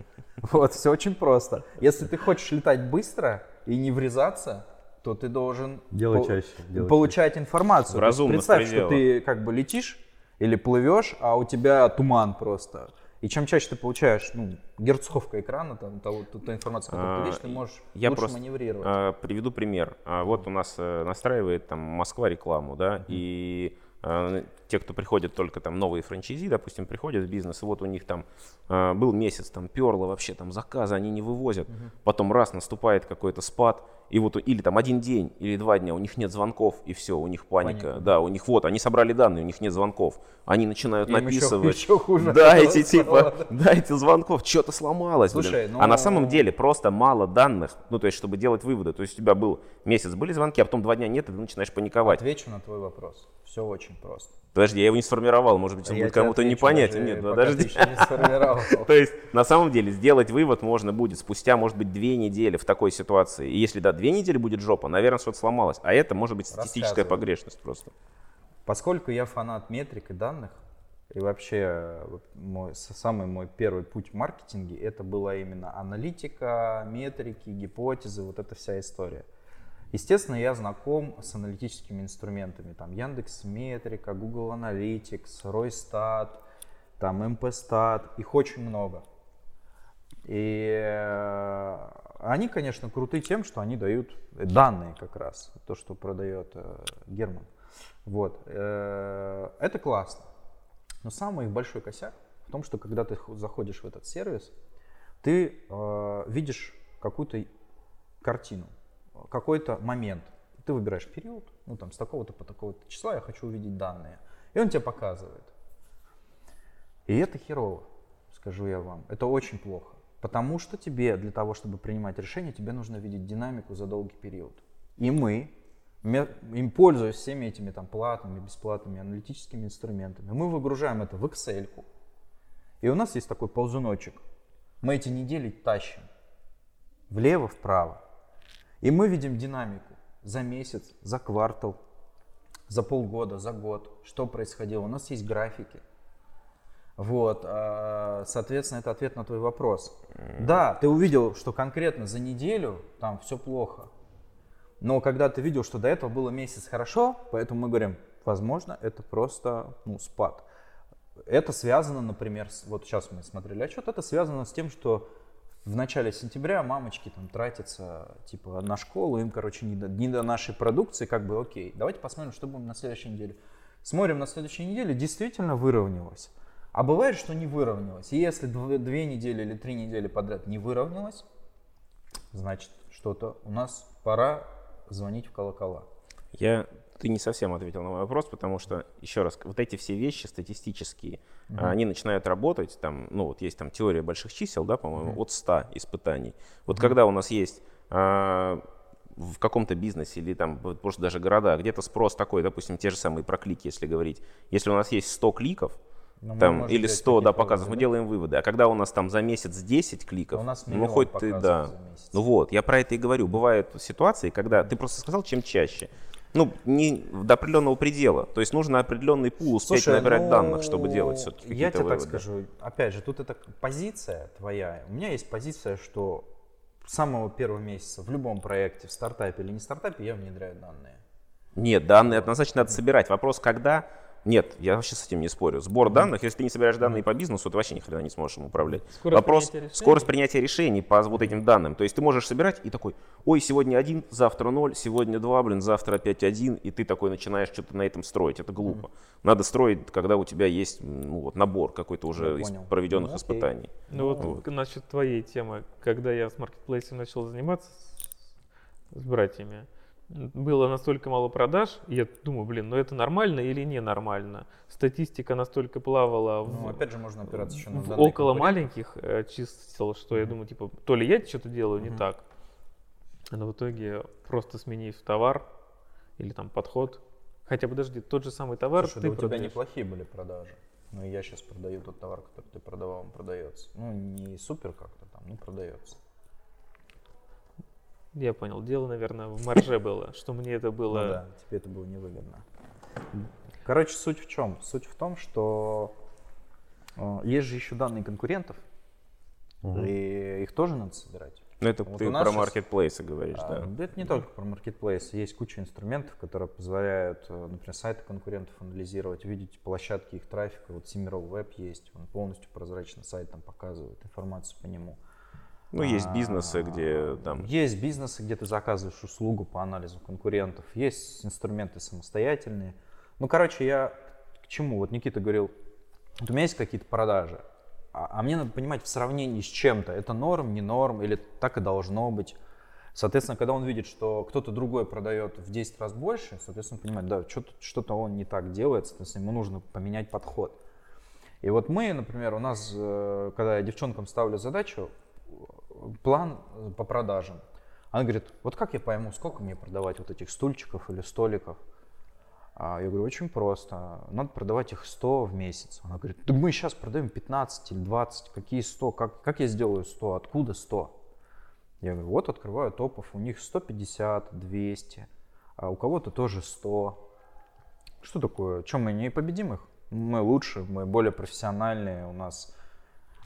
Вот, все очень просто. Если ты хочешь летать быстро и не врезаться, то ты должен делать по- чаще, делать получать чаще. информацию. Разумно представь, что ты как бы летишь или плывешь, а у тебя туман просто. И чем чаще ты получаешь ну, герцовка экрана, там, того, ту, ту информацию, которую ты а, видишь, ты можешь Я лучше просто, маневрировать. А, приведу пример. А, вот у нас а, настраивает там Москва рекламу, да, mm-hmm. и те, кто приходят только там новые франчайзи, допустим, приходят в бизнес, вот у них там э, был месяц, там перло вообще, там заказы, они не вывозят, потом раз наступает какой-то спад, и вот или там один день или два дня у них нет звонков и все, у них паника, Паника. да, у них вот, они собрали данные, у них нет звонков, они начинают Им еще- написывать, еще хуже дайте стало, типа, да. дайте звонков, что-то сломалось, блин». Слушай, а на ну- самом деле просто мало данных, ну то есть чтобы делать выводы, то есть у тебя был месяц, были звонки, а потом два дня нет, и ты начинаешь паниковать. Отвечу на твой вопрос. Все очень просто. Подожди, я его не сформировал, может быть, он Я будет кому-то непонятен. даже Нет, пока подожди. ты еще не сформировал. То есть, на самом деле, сделать вывод можно будет спустя, может быть, две недели в такой ситуации. И если, да, две недели будет жопа, наверное, что-то сломалось. А это может быть статистическая погрешность просто. Поскольку я фанат метрик и данных, и вообще э, мой, самый мой первый путь в маркетинге, это была именно аналитика, метрики, гипотезы, вот эта вся история. Естественно, я знаком с аналитическими инструментами, там Яндекс Метрика, Google Analytics, Roystat, там MPStat, их очень много. И э, они, конечно, круты тем, что они дают данные как раз, то, что продает э, Герман. Вот. э, Это классно. Но самый их большой косяк в том, что когда ты заходишь в этот сервис, ты видишь какую-то картину, какой-то момент. Ты выбираешь период, ну там с такого-то по такого-то числа я хочу увидеть данные. И он тебе показывает. И это херово, скажу я вам. Это очень плохо. Потому что тебе, для того, чтобы принимать решение, тебе нужно видеть динамику за долгий период. И мы, им пользуясь всеми этими там платными, бесплатными аналитическими инструментами, мы выгружаем это в Excel. И у нас есть такой ползуночек. Мы эти недели тащим влево, вправо. И мы видим динамику за месяц, за квартал, за полгода, за год, что происходило. У нас есть графики. Вот, а, соответственно, это ответ на твой вопрос. Да, ты увидел, что конкретно за неделю там все плохо. Но когда ты видел, что до этого было месяц хорошо, поэтому мы говорим, возможно, это просто ну, спад. Это связано, например, с, вот сейчас мы смотрели отчет, это связано с тем, что в начале сентября мамочки там тратятся типа на школу, им, короче, не до, не до нашей продукции, как бы окей. Давайте посмотрим, что будем на следующей неделе. Смотрим на следующей неделе, действительно выровнялось. А бывает, что не выровнялось. И если дв- две недели или три недели подряд не выровнялось, значит, что-то у нас пора звонить в колокола. Я, ты не совсем ответил на мой вопрос, потому что, еще раз, вот эти все вещи статистические, они начинают работать, там, ну вот есть там теория больших чисел, да, по-моему, от 100 испытаний. Вот когда у нас есть а, в каком-то бизнесе или там, просто даже города, где-то спрос такой, допустим, те же самые про клики, если говорить. Если у нас есть 100 кликов, Но мы там, или делать 100 да, показов, мы выводы, делаем выводы. А когда у нас там за месяц 10 кликов, У нас ну хоть ты, да. Ну вот, я про это и говорю. Бывают ситуации, когда ты просто сказал, чем чаще. Ну, не до определенного предела. То есть нужно определенный пул успеть Слушай, набирать ну, данных, чтобы делать все-таки Я тебе так выводы. скажу, опять же, тут это позиция твоя. У меня есть позиция, что с самого первого месяца в любом проекте, в стартапе или не стартапе, я внедряю данные. Нет, данные однозначно надо собирать. Вопрос, когда... Нет, я вообще с этим не спорю. Сбор данных, если ты не собираешь данные по бизнесу, ты вообще ни хрена не сможешь им управлять. Скорость Вопрос, принятия скорость принятия решений по вот этим данным. То есть ты можешь собирать и такой, ой, сегодня один, завтра ноль, сегодня два, блин, завтра опять один, и ты такой начинаешь что-то на этом строить. Это глупо. Надо строить, когда у тебя есть ну, вот, набор какой-то уже из понял. проведенных Ну, испытаний. Ну вот, насчет твоей темы, когда я с маркетплейсом начал заниматься с, братьями, было настолько мало продаж, я думаю, блин, ну это нормально или ненормально? Статистика настолько плавала в, Ну, опять же, можно опираться еще на в около маленьких э, чисел, что я думаю, типа, то ли я что-то делаю не Мгм. так, но в итоге просто сменив товар или там подход, хотя подожди, тот же самый товар Слушай, ты да у тебя продаешь. неплохие были продажи. Ну, и я сейчас продаю тот товар, который ты продавал, он продается. Ну, не супер как-то там, ну, продается. Я понял, дело, наверное, в марже было, что мне это Ну было... да, тебе это было невыгодно. Короче, суть в чем? Суть в том, что э, есть же еще данные конкурентов, и их тоже надо собирать. Ну это Вот ты про маркетплейсы говоришь, А, да. да Это не только про маркетплейс. Есть куча инструментов, которые позволяют, э, например, сайты конкурентов анализировать, видеть площадки их трафика. Вот Симирол Web есть, он полностью прозрачно сайт там показывает информацию по нему. Ну, есть бизнесы, где там... Есть бизнесы, где ты заказываешь услугу по анализу конкурентов. Есть инструменты самостоятельные. Ну, короче, я к чему? Вот Никита говорил, вот у меня есть какие-то продажи, а, а мне надо понимать в сравнении с чем-то, это норм, не норм, или так и должно быть. Соответственно, когда он видит, что кто-то другой продает в 10 раз больше, соответственно, понимает, да, что-то, что-то он не так делает, соответственно, ему нужно поменять подход. И вот мы, например, у нас, э, когда я девчонкам ставлю задачу, план э, по продажам, она говорит, вот как я пойму, сколько мне продавать вот этих стульчиков или столиков? А я говорю, очень просто. Надо продавать их 100 в месяц. Она говорит, да мы сейчас продаем 15 или 20. Какие 100? Как, как я сделаю 100? Откуда 100? Я говорю, вот открываю топов. У них 150, 200. А у кого-то тоже 100. Что такое? Чем мы не победим их? Мы лучше, мы более профессиональные. У нас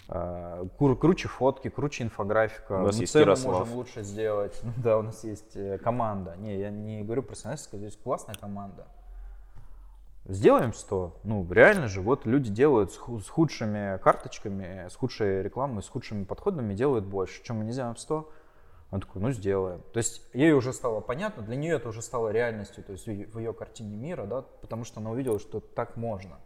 круче фотки, круче инфографика. У нас мы есть цену Ярослав. можем лучше сделать. Да, у нас есть э, команда. Не, я не говорю профессиональность, здесь классная команда. Сделаем 100. Ну, реально же, вот люди делают с, ху- с худшими карточками, с худшей рекламой, с худшими подходами, делают больше. Чем мы не сделаем 100? Он такой, ну, сделаем. То есть ей уже стало понятно, для нее это уже стало реальностью, то есть в ее картине мира, да, потому что она увидела, что так можно.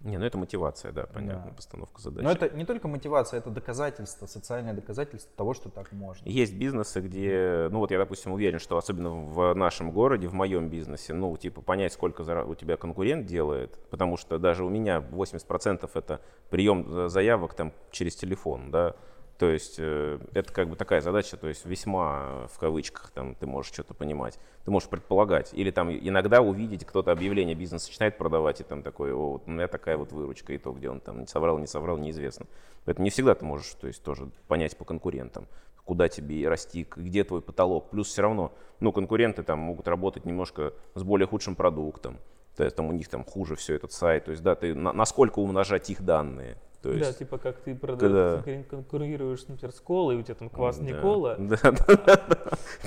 Не, ну это мотивация, да, понятно, Да. постановка задач. Но это не только мотивация, это доказательство, социальное доказательство того, что так можно. Есть бизнесы, где, ну вот я, допустим, уверен, что особенно в нашем городе, в моем бизнесе, ну, типа, понять, сколько у тебя конкурент делает, потому что даже у меня 80% это прием заявок там через телефон, да, то есть э, это как бы такая задача, то есть весьма в кавычках там ты можешь что-то понимать, ты можешь предполагать, или там иногда увидеть, кто-то объявление бизнеса начинает продавать, и там такой, о, вот у меня такая вот выручка, и то, где он там не соврал, не соврал, неизвестно. Поэтому не всегда ты можешь, то есть тоже понять по конкурентам, куда тебе расти, где твой потолок. Плюс все равно, ну, конкуренты там могут работать немножко с более худшим продуктом, то есть там у них там хуже все этот сайт, то есть да, ты на- насколько умножать их данные. То Да, есть, типа как ты когда- продаешь, конкурен- конкурируешь, например, с колой, у тебя там квас не Да. кола. Да, да, да, да.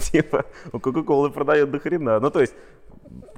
Типа, у Кока-Колы продает до хрена. Ну, то есть,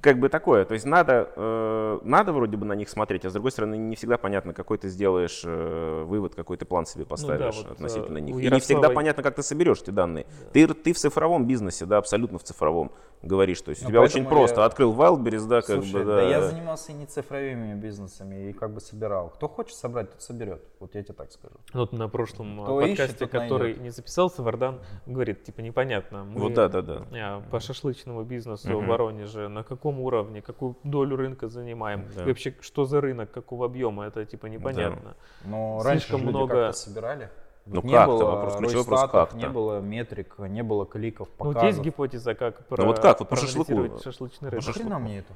как бы такое. То есть, надо, э, надо вроде бы на них смотреть, а с другой стороны, не всегда понятно, какой ты сделаешь э, вывод, какой ты план себе поставишь вот, относительно э, них. у И не всегда Ярослава- понятно, как ты соберешь эти данные. Ты, ты в цифровом бизнесе, да, абсолютно в цифровом говоришь. То есть, у Ну, тебя очень просто. я- Открыл Wildberries, да, как Слушай, бы, да. да. я занимался и не цифровыми бизнесами, и как бы собирал. Кто хочет собрать, тот соберет. Вот я тебе так скажу. Вот на прошлом э, Кто ищет, подкасте, тот который найдет. не записался, Вардан говорит, типа, непонятно. Мы Вот да, да, да. э, по шашлычному бизнесу Мгм. в Воронеже на каком уровне, какую долю рынка занимаем, Да. и вообще что за рынок, какого объема, это типа непонятно. Но Слишком раньше же люди много- как-то собирали. Ну, не как-то, было вопрос, ключевой вопрос, как-то. не было метрик, не было кликов, Ну, вот показов. есть гипотеза, как про, Ну, вот как? Вот по шашлыку. шашлычный По рынок. шашлыку. Нахрена мне это?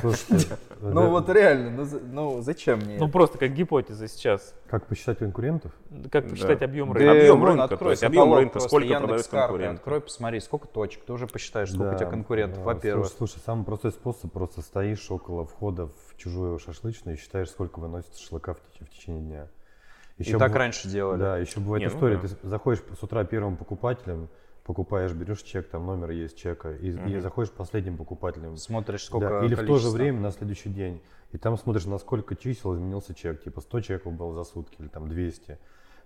Слушайте, Ну вот реально, ну, ну зачем мне Ну, это? просто как гипотеза сейчас. как посчитать конкурентов? Как посчитать объем Да, рынка? Объем рынка, открой то есть объем рынка, сколько продают карты, конкуренты. Открой, посмотри, сколько точек, ты уже посчитаешь, сколько Да, у тебя конкурентов, да, во-первых. Слушай, слушай, самый простой способ, просто стоишь около входа в чужую шашлычную и считаешь, сколько выносит шашлыка в, теч- в течение дня. И так раньше делали. Да, еще бывает Не, ну история, да. ты заходишь с утра первым покупателем, покупаешь, берешь чек, там номер есть чека, и, и заходишь последним покупателем. Смотришь, сколько Да, или в то же количество. время на следующий день. И там смотришь, на сколько чисел изменился чек. Типа 100 чеков было за сутки или там 200.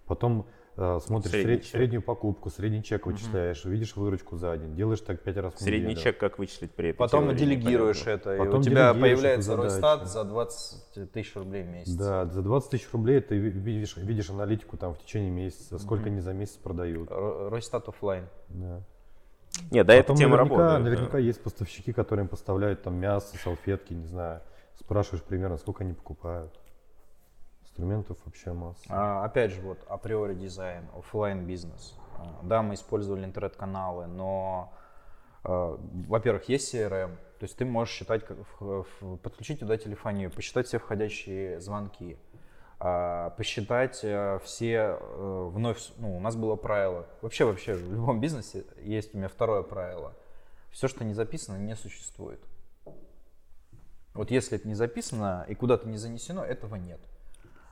Потом смотришь Средний сред- среднюю покупку, средний чек вычисляешь, видишь выручку за день. Делаешь так 5 раз в Средний неделю. чек как вычислить при Потом делегируешь это, и Потом у тебя появляется Росстат за 20 тысяч рублей в месяц. Да, за 20 тысяч рублей ты ви- видишь, видишь аналитику там в течение месяца, сколько они за месяц продают. Ро- Росстат оффлайн. Да. Нет, да, эта тема наверняка, работает. да. наверняка есть поставщики, которые им поставляют там мясо, салфетки, не знаю. Спрашиваешь примерно, сколько они покупают. Инструментов вообще масса. А, опять же, вот априори дизайн, оффлайн бизнес. А, Да, мы использовали интернет-каналы, но, а, во-первых, есть CRM, то есть ты можешь считать, как в- в- подключить туда телефонию, посчитать все входящие звонки, а, посчитать э, все э, вновь, ну, у нас было правило, вообще, вообще, в любом бизнесе есть у меня второе правило. Все, что не записано, не существует. Вот если это не записано и куда-то не занесено, этого нет.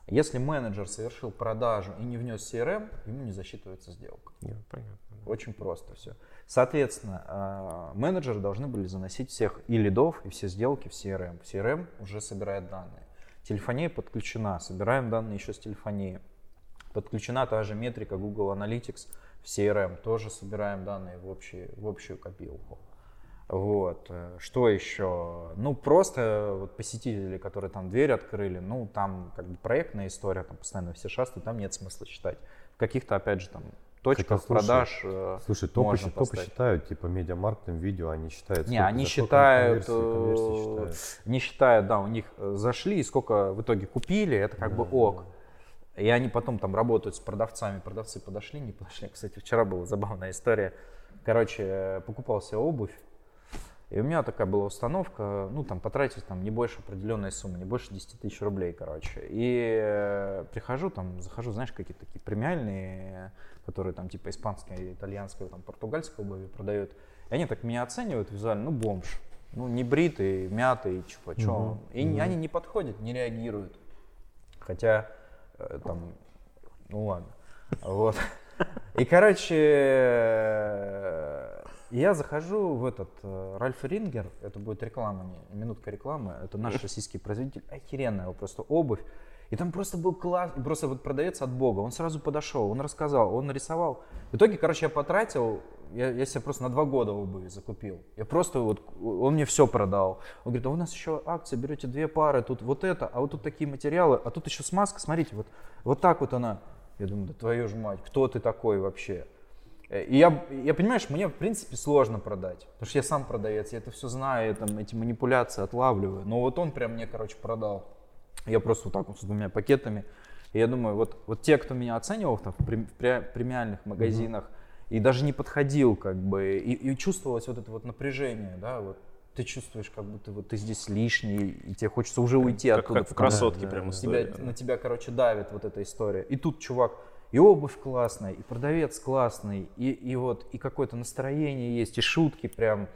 Если менеджер совершил продажу и не внес CRM, ему не засчитывается сделка. Нет, понятно. Очень просто все. Соответственно, э, менеджеры должны были заносить всех и лидов, и все сделки в CRM. CRM уже собирает данные. Телефония подключена, собираем данные еще с телефонии. Подключена та же метрика Google Analytics в CRM, тоже собираем данные в, общий, в общую копилку. Вот. э, Что еще? Ну, просто вот посетители, которые там дверь открыли, ну, там как бы проектная история, там постоянно все шастают, там нет смысла считать. В каких-то, опять же, там точках Хотя, слушай, продаж э, Слушай, топы, можно топы поставить. считают, типа медиамаркетинг, видео, они считают. Не, они считают, конверсии, конверсии э, считают. не считают, да, у них э, зашли и сколько в итоге купили, это как бы ок. И они потом там работают с продавцами. Продавцы подошли, не подошли. Кстати, вчера была забавная история. Короче, э, покупал себе обувь. И у меня такая была установка, ну, там, потратить там не больше определенной суммы, не больше 10 тысяч рублей, короче. И э, прихожу, там, захожу, знаешь, какие-то такие премиальные, которые там, типа, испанские, итальянские, там, португальские обуви продают. И они так меня оценивают визуально, ну, бомж. Ну, не бритый, мятый, типа, чё. Мгм, И не- они не подходят, не реагируют. Хотя, э, там, ну ладно. Вот. И, короче, э, я захожу в этот э, Ральф Рингер, это будет реклама, не, минутка рекламы, это наш российский производитель, охеренная его просто обувь. И там просто был класс, просто вот продавец от бога, он сразу подошел, он рассказал, он нарисовал. В итоге, короче, я потратил, я, я себе просто на два года обуви закупил. Я просто вот, он мне все продал. Он говорит, а у нас еще акция, берете две пары, тут вот это, а вот тут такие материалы, а тут еще смазка, смотрите, вот, вот так вот она. Я думаю, да твою ж мать, кто ты такой вообще? Э, И я, я, понимаешь, мне в принципе сложно продать, потому что я сам продавец, я это все знаю, я там эти манипуляции отлавливаю. Но вот он прям мне, короче, продал. Я просто вот так вот с двумя пакетами. И я думаю, вот, вот те, кто меня оценивал там, в, прем- в пре- премиальных магазинах, и даже не подходил, как бы, и, и чувствовалось вот это вот напряжение, да, вот ты чувствуешь, как будто вот ты здесь лишний, и тебе хочется уже уйти Как, оттуда. как в красотке да, прям да. тебя, история. на тебя, короче, давит вот эта история. И тут чувак, и обувь классная, и продавец классный, и, и вот, и какое-то настроение есть, и шутки прям.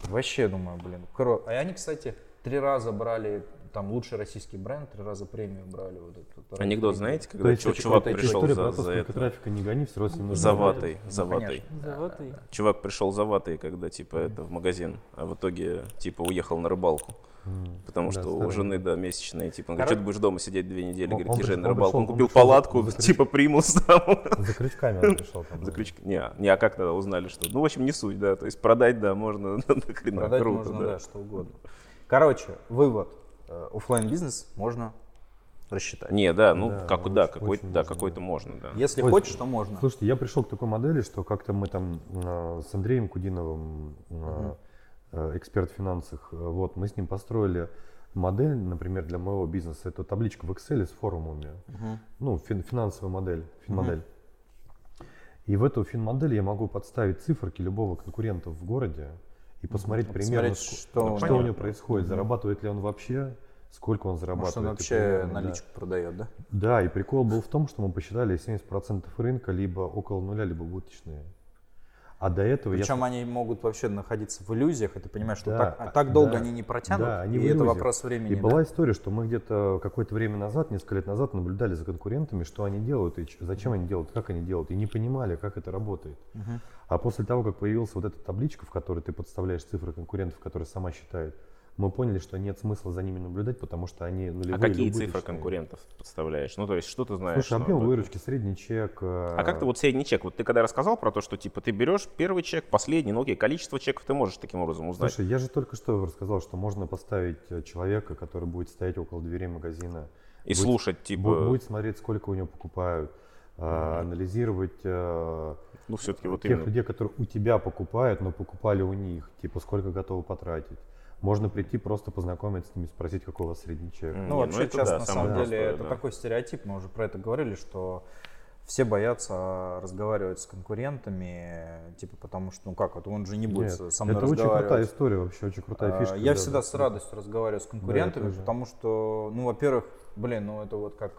Вообще, думаю, блин, кро- А они, кстати, три раза брали, там, лучший российский бренд, три раза премию брали. Вот этот, Анекдот, знаете, То когда есть чувак пришел история за, про то, за это, трафика не гони, все равно с ним нужно за ватой, Ну, за ватой. конечно. Заводный. Чувак пришел за ватой, когда типа это в магазин, а в итоге типа уехал на рыбалку. Потому Да, что у старый. жены, да, месячные, типа, он говорит, что ты будешь дома сидеть две недели, Он- говорит, он езжай на рыбалку. Он купил он палатку, за крючком. типа примус там. За крючками он пришел там. За да. крючки. Не, не, а как тогда узнали, что? Ну, в общем, не суть, да. То есть продать, да, можно нахрена, Продать круто, можно, да. да, что угодно. Короче, вывод. Э, Оффлайн бизнес можно рассчитать. Не, да, ну, Да, как, да, какой-то, да, какой-то можно, да. Если Ой, хочешь, то можно. Слушайте, я пришел к такой модели, что как-то мы там э, с Андреем Кудиновым, э, э, эксперт в финансах, э, вот, мы с ним построили модель, например, для моего бизнеса. Это табличка в Excel с формулами. Мгм. Ну, фин- финансовая модель, финмодель. И в эту финмодель я могу подставить циферки любого конкурента в городе и посмотреть примерно, Посмотреть, что у что, него. у него происходит, зарабатывает ли он вообще, сколько он Может, зарабатывает. он и вообще примерно, да. наличку продает, да? Да, и прикол был в том, что мы посчитали 70% рынка либо около нуля, либо убыточные. А до этого Причем я... они могут вообще находиться в иллюзиях, и ты понимаешь, что Да, так, а так долго да, они не протянут, да, они и это вопрос времени. И да. была история, что мы где-то какое-то время назад, несколько лет назад, наблюдали за конкурентами, что они делают, и зачем они делают, как они делают, и не понимали, как это работает. Мгм. А после того, как появилась вот эта табличка, в которой ты подставляешь цифры конкурентов, которые сама считает, мы поняли, что нет смысла за ними наблюдать, потому что они нулевые А какие цифры убыточные. конкурентов подставляешь? Ну, то есть, что ты знаешь? Слушай, объем выручки, средний чек. А как ты вот средний чек? Вот ты когда рассказал про то, что типа ты берешь первый чек, последний, ну окей, количество чеков ты можешь таким образом узнать. Слушай, я же только что рассказал, что можно поставить э, человека, который будет стоять около дверей магазина, и будет- слушать, типа, будет смотреть, сколько у него покупают, а, анализировать э, ну все-таки вот тех именно. людей, которые у тебя покупают, но покупали у них, типа сколько готовы потратить. Можно прийти просто познакомиться с ними, спросить, какой у вас средний чек. М. Ну, Не, вообще, ну это сейчас да, на самом деле простое, это да. такой стереотип, мы уже про это говорили, что все боятся разговаривать с конкурентами, типа потому что, ну как, вот он же не будет Нет, со мной это очень крутая разговаривать. история, вообще очень крутая А, фишка. Я да, всегда да. с радостью разговариваю с конкурентами, тоже. потому что, ну, во-первых, блин, ну это вот как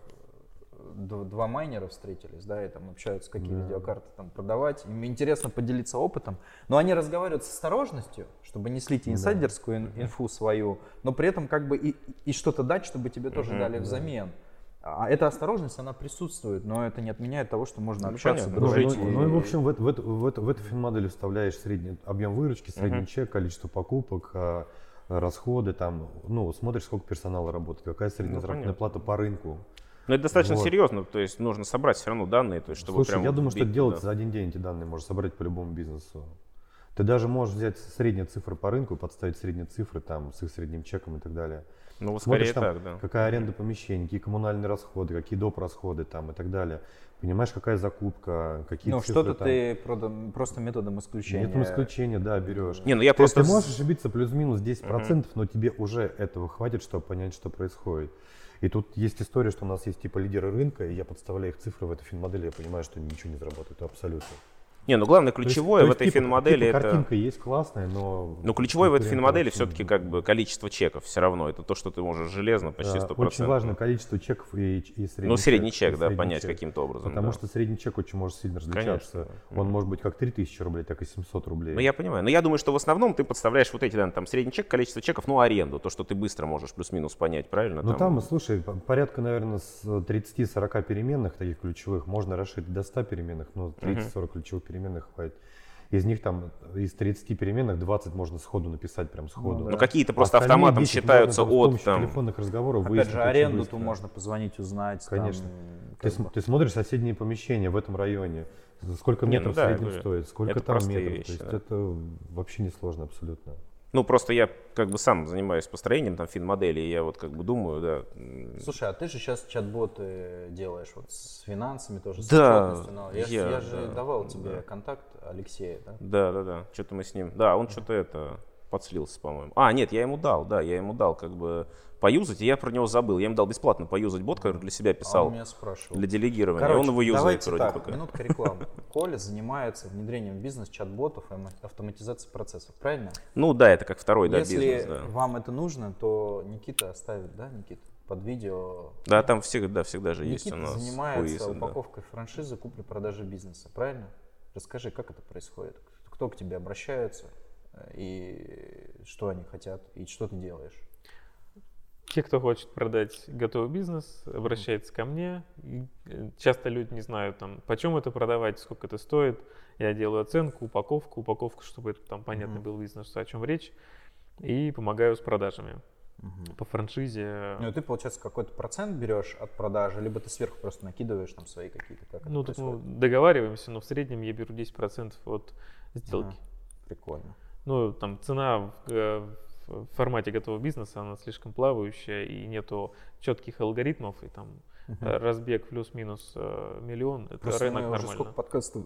два майнера встретились, да, и там общаются, какие Да. видеокарты там продавать. Им интересно поделиться опытом, но они разговаривают с осторожностью, чтобы не слить инсайдерскую ин- инфу свою, но при этом как бы и, и что-то дать, чтобы тебе тоже Мгм. дали взамен. А эта осторожность, она присутствует, но это не отменяет того, что можно Ну, общаться, понятно. Ну, дружить. ну, и- ну и в общем в, эту- в, в, эту- в эту финмодель вставляешь средний объем выручки, средний Мгм. чек, количество покупок, а, расходы, там, ну, смотришь, сколько персонала работает, какая средняя Ну, заработная плата по рынку. Но это достаточно Вот. серьезно, то есть нужно собрать все равно данные, то есть чтобы Слушай, прям я думаю, что бить, это делается да. за один день эти данные можно собрать по любому бизнесу. Ты даже можешь взять средние цифры по рынку, подставить средние цифры там с их средним чеком и так далее. Ну, вот Смотришь скорее там, так, да. какая аренда помещений, какие коммунальные расходы, какие доп. расходы там и так далее. Понимаешь, какая закупка, какие Ну, что-то там. ты прода- просто методом исключения. Методом исключения, да, берешь. Не, ну я То просто... ты можешь ошибиться плюс-минус 10%, но тебе уже этого хватит, чтобы понять, что происходит. И тут есть история, что у нас есть типа лидеры рынка, и я подставляю их цифры в эту финмодель, я понимаю, что ничего не заработает абсолютно. Не, ну главное То есть- ключевое то в есть, этой типа- финмодели типа это... картинка есть классная, но... Ну, ключевое в этой финмодели все-таки как бы количество чеков все равно. Это то, что ты можешь железно, почти А, 100%. Очень важно количество чеков и, и средний Ну, средний чек. чек, да, средний понять чек. каким-то образом. Потому да. что средний чек очень может сильно различаться. Конечно, Он может быть как 3000 рублей, так и 700 рублей. Ну, я понимаю. Но я думаю, что в основном ты подставляешь вот эти, да, там, средний чек, количество чеков, ну, аренду, то, что ты быстро можешь плюс-минус понять, правильно? Ну там, слушай, по- порядка, наверное, с 30-40 переменных таких ключевых можно расширить до 100 переменных, но 30-40 ключевых переменных хватит. Из них там, из 30 переменных 20 можно сходу написать, прям сходу. Ну, какие-то просто Остальные автоматом 10 считаются можно там с от, там, телефонных разговоров Опять выяснить же, аренду быстро. можно позвонить, узнать. там, Конечно. как Ты, бы. ты смотришь соседние помещения в этом районе, сколько Не, ну метров да, в среднем стоит, сколько это там метров. вещи, То есть да. это вообще не сложно абсолютно. Ну, просто я как бы сам занимаюсь построением там фин-модели, и я вот как бы думаю, да, Слушай, а ты же сейчас чат-боты делаешь вот с финансами тоже, с Да, но Я, я, я же да, давал тебе да. контакт Алексея, да? Да, да, да. Что-то мы с ним. Да, он что-то это подслился, по-моему. А, нет, я ему дал, да, я ему дал как бы поюзать, и я про него забыл. Я ему дал бесплатно поюзать бот, который для себя А писал он меня спрашивал. для делегирования. Короче, он его юзает давайте вроде так, пока. минутка рекламы. Коля занимается внедрением в бизнес чат-ботов и автоматизацией процессов, правильно? Ну да, это как второй, да, Если бизнес, да. вам это нужно, то Никита оставит, да, Никита, под видео. Да, там всегда, всегда же есть Никита у нас занимается квизы, да. упаковкой франшизы купли-продажи бизнеса, правильно? Расскажи, как это происходит? Кто к тебе обращается и что они хотят, и что ты делаешь? Те, кто хочет продать готовый бизнес, обращается ко мне. Э, часто люди не знают, там, почем это продавать, сколько это стоит. Я делаю оценку, упаковку, упаковку, чтобы это там понятно Мгм. было бизнесу, о чем речь. И помогаю с продажами. По франшизе. Ну, и ты, получается, какой-то процент берешь от продажи, либо ты сверху просто накидываешь там свои какие-то, как ну, тут мы договариваемся, но в среднем я беру 10% от сделки. Прикольно. Ну, там цена в, э, в формате готового бизнеса, она слишком плавающая, и нету четких алгоритмов, и там э, разбег плюс-минус э, миллион, это Просто рынок мы уже нормально. сколько подкастов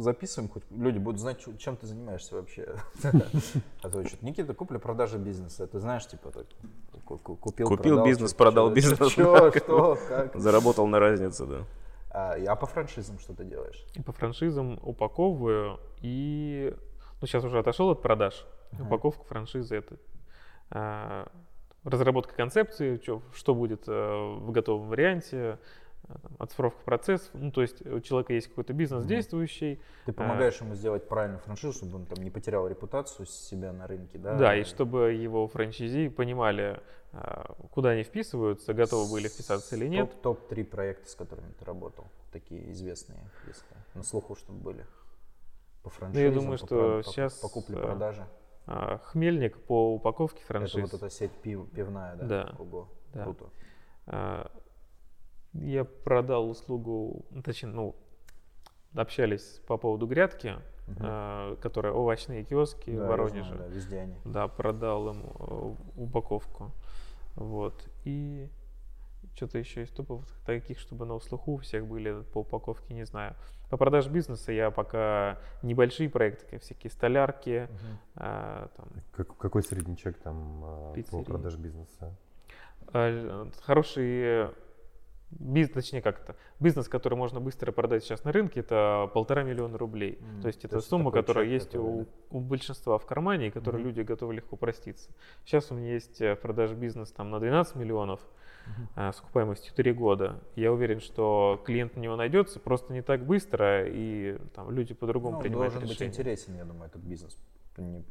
записываем, хоть люди будут знать, чё- чем ты занимаешься вообще. А то что Никита, купля-продажа бизнеса. Ты знаешь, типа, купил, Купил продал, бизнес, продал чё- бизнес, чё, да, что, как. Заработал на разницу, да. А а по франшизам что ты делаешь? И по франшизам упаковываю, и ну, сейчас уже отошел от продаж. Упаковка франшизы это а, разработка концепции, чё- что будет э, в готовом варианте, э, оцифровка процессов. Ну, то есть у человека есть какой-то бизнес действующий, Ты помогаешь ему сделать правильную франшизу, чтобы он там не потерял репутацию себя на рынке, да? Да, и чтобы его франчайзи понимали, а, куда они вписываются, готовы были вписаться или нет. Топ- Топ-3 проекта, с которыми ты работал, такие известные, если на слуху, чтобы были. По Ну, думаю, по что по- щас, по купле-продаже. А, Хмельник по упаковке Это франшиз. вот эта сеть пив- пивная, да? Да. Ого, Да. круто. А, Я продал услугу, ну, точнее, ну, общались по поводу грядки, а, которая овощные киоски Да, в я Воронеже. знаю, да, везде они. Да, продал им э, упаковку. Вот. И что-то еще из топов таких, чтобы на услуху у всех были по упаковке, не знаю. По продаже бизнеса я пока небольшие проекты, как всякие столярки, а, там, Как- какой средний чек там а, по Пиццерии. продаже бизнеса? а, хороший бизнес, точнее как это, бизнес, который можно быстро продать сейчас на рынке, это полтора миллиона рублей. Мгм. То есть То это есть сумма, которая чек, есть который, у, у большинства в кармане, и которой люди готовы легко проститься. Сейчас у меня есть э, в продаже бизнес там на 12 миллионов а, с окупаемостью 3 года. Я уверен, что клиент на него найдется, просто не так быстро, и там люди по-другому Ну, принимают должен быть решения. интересен, я думаю, этот бизнес не-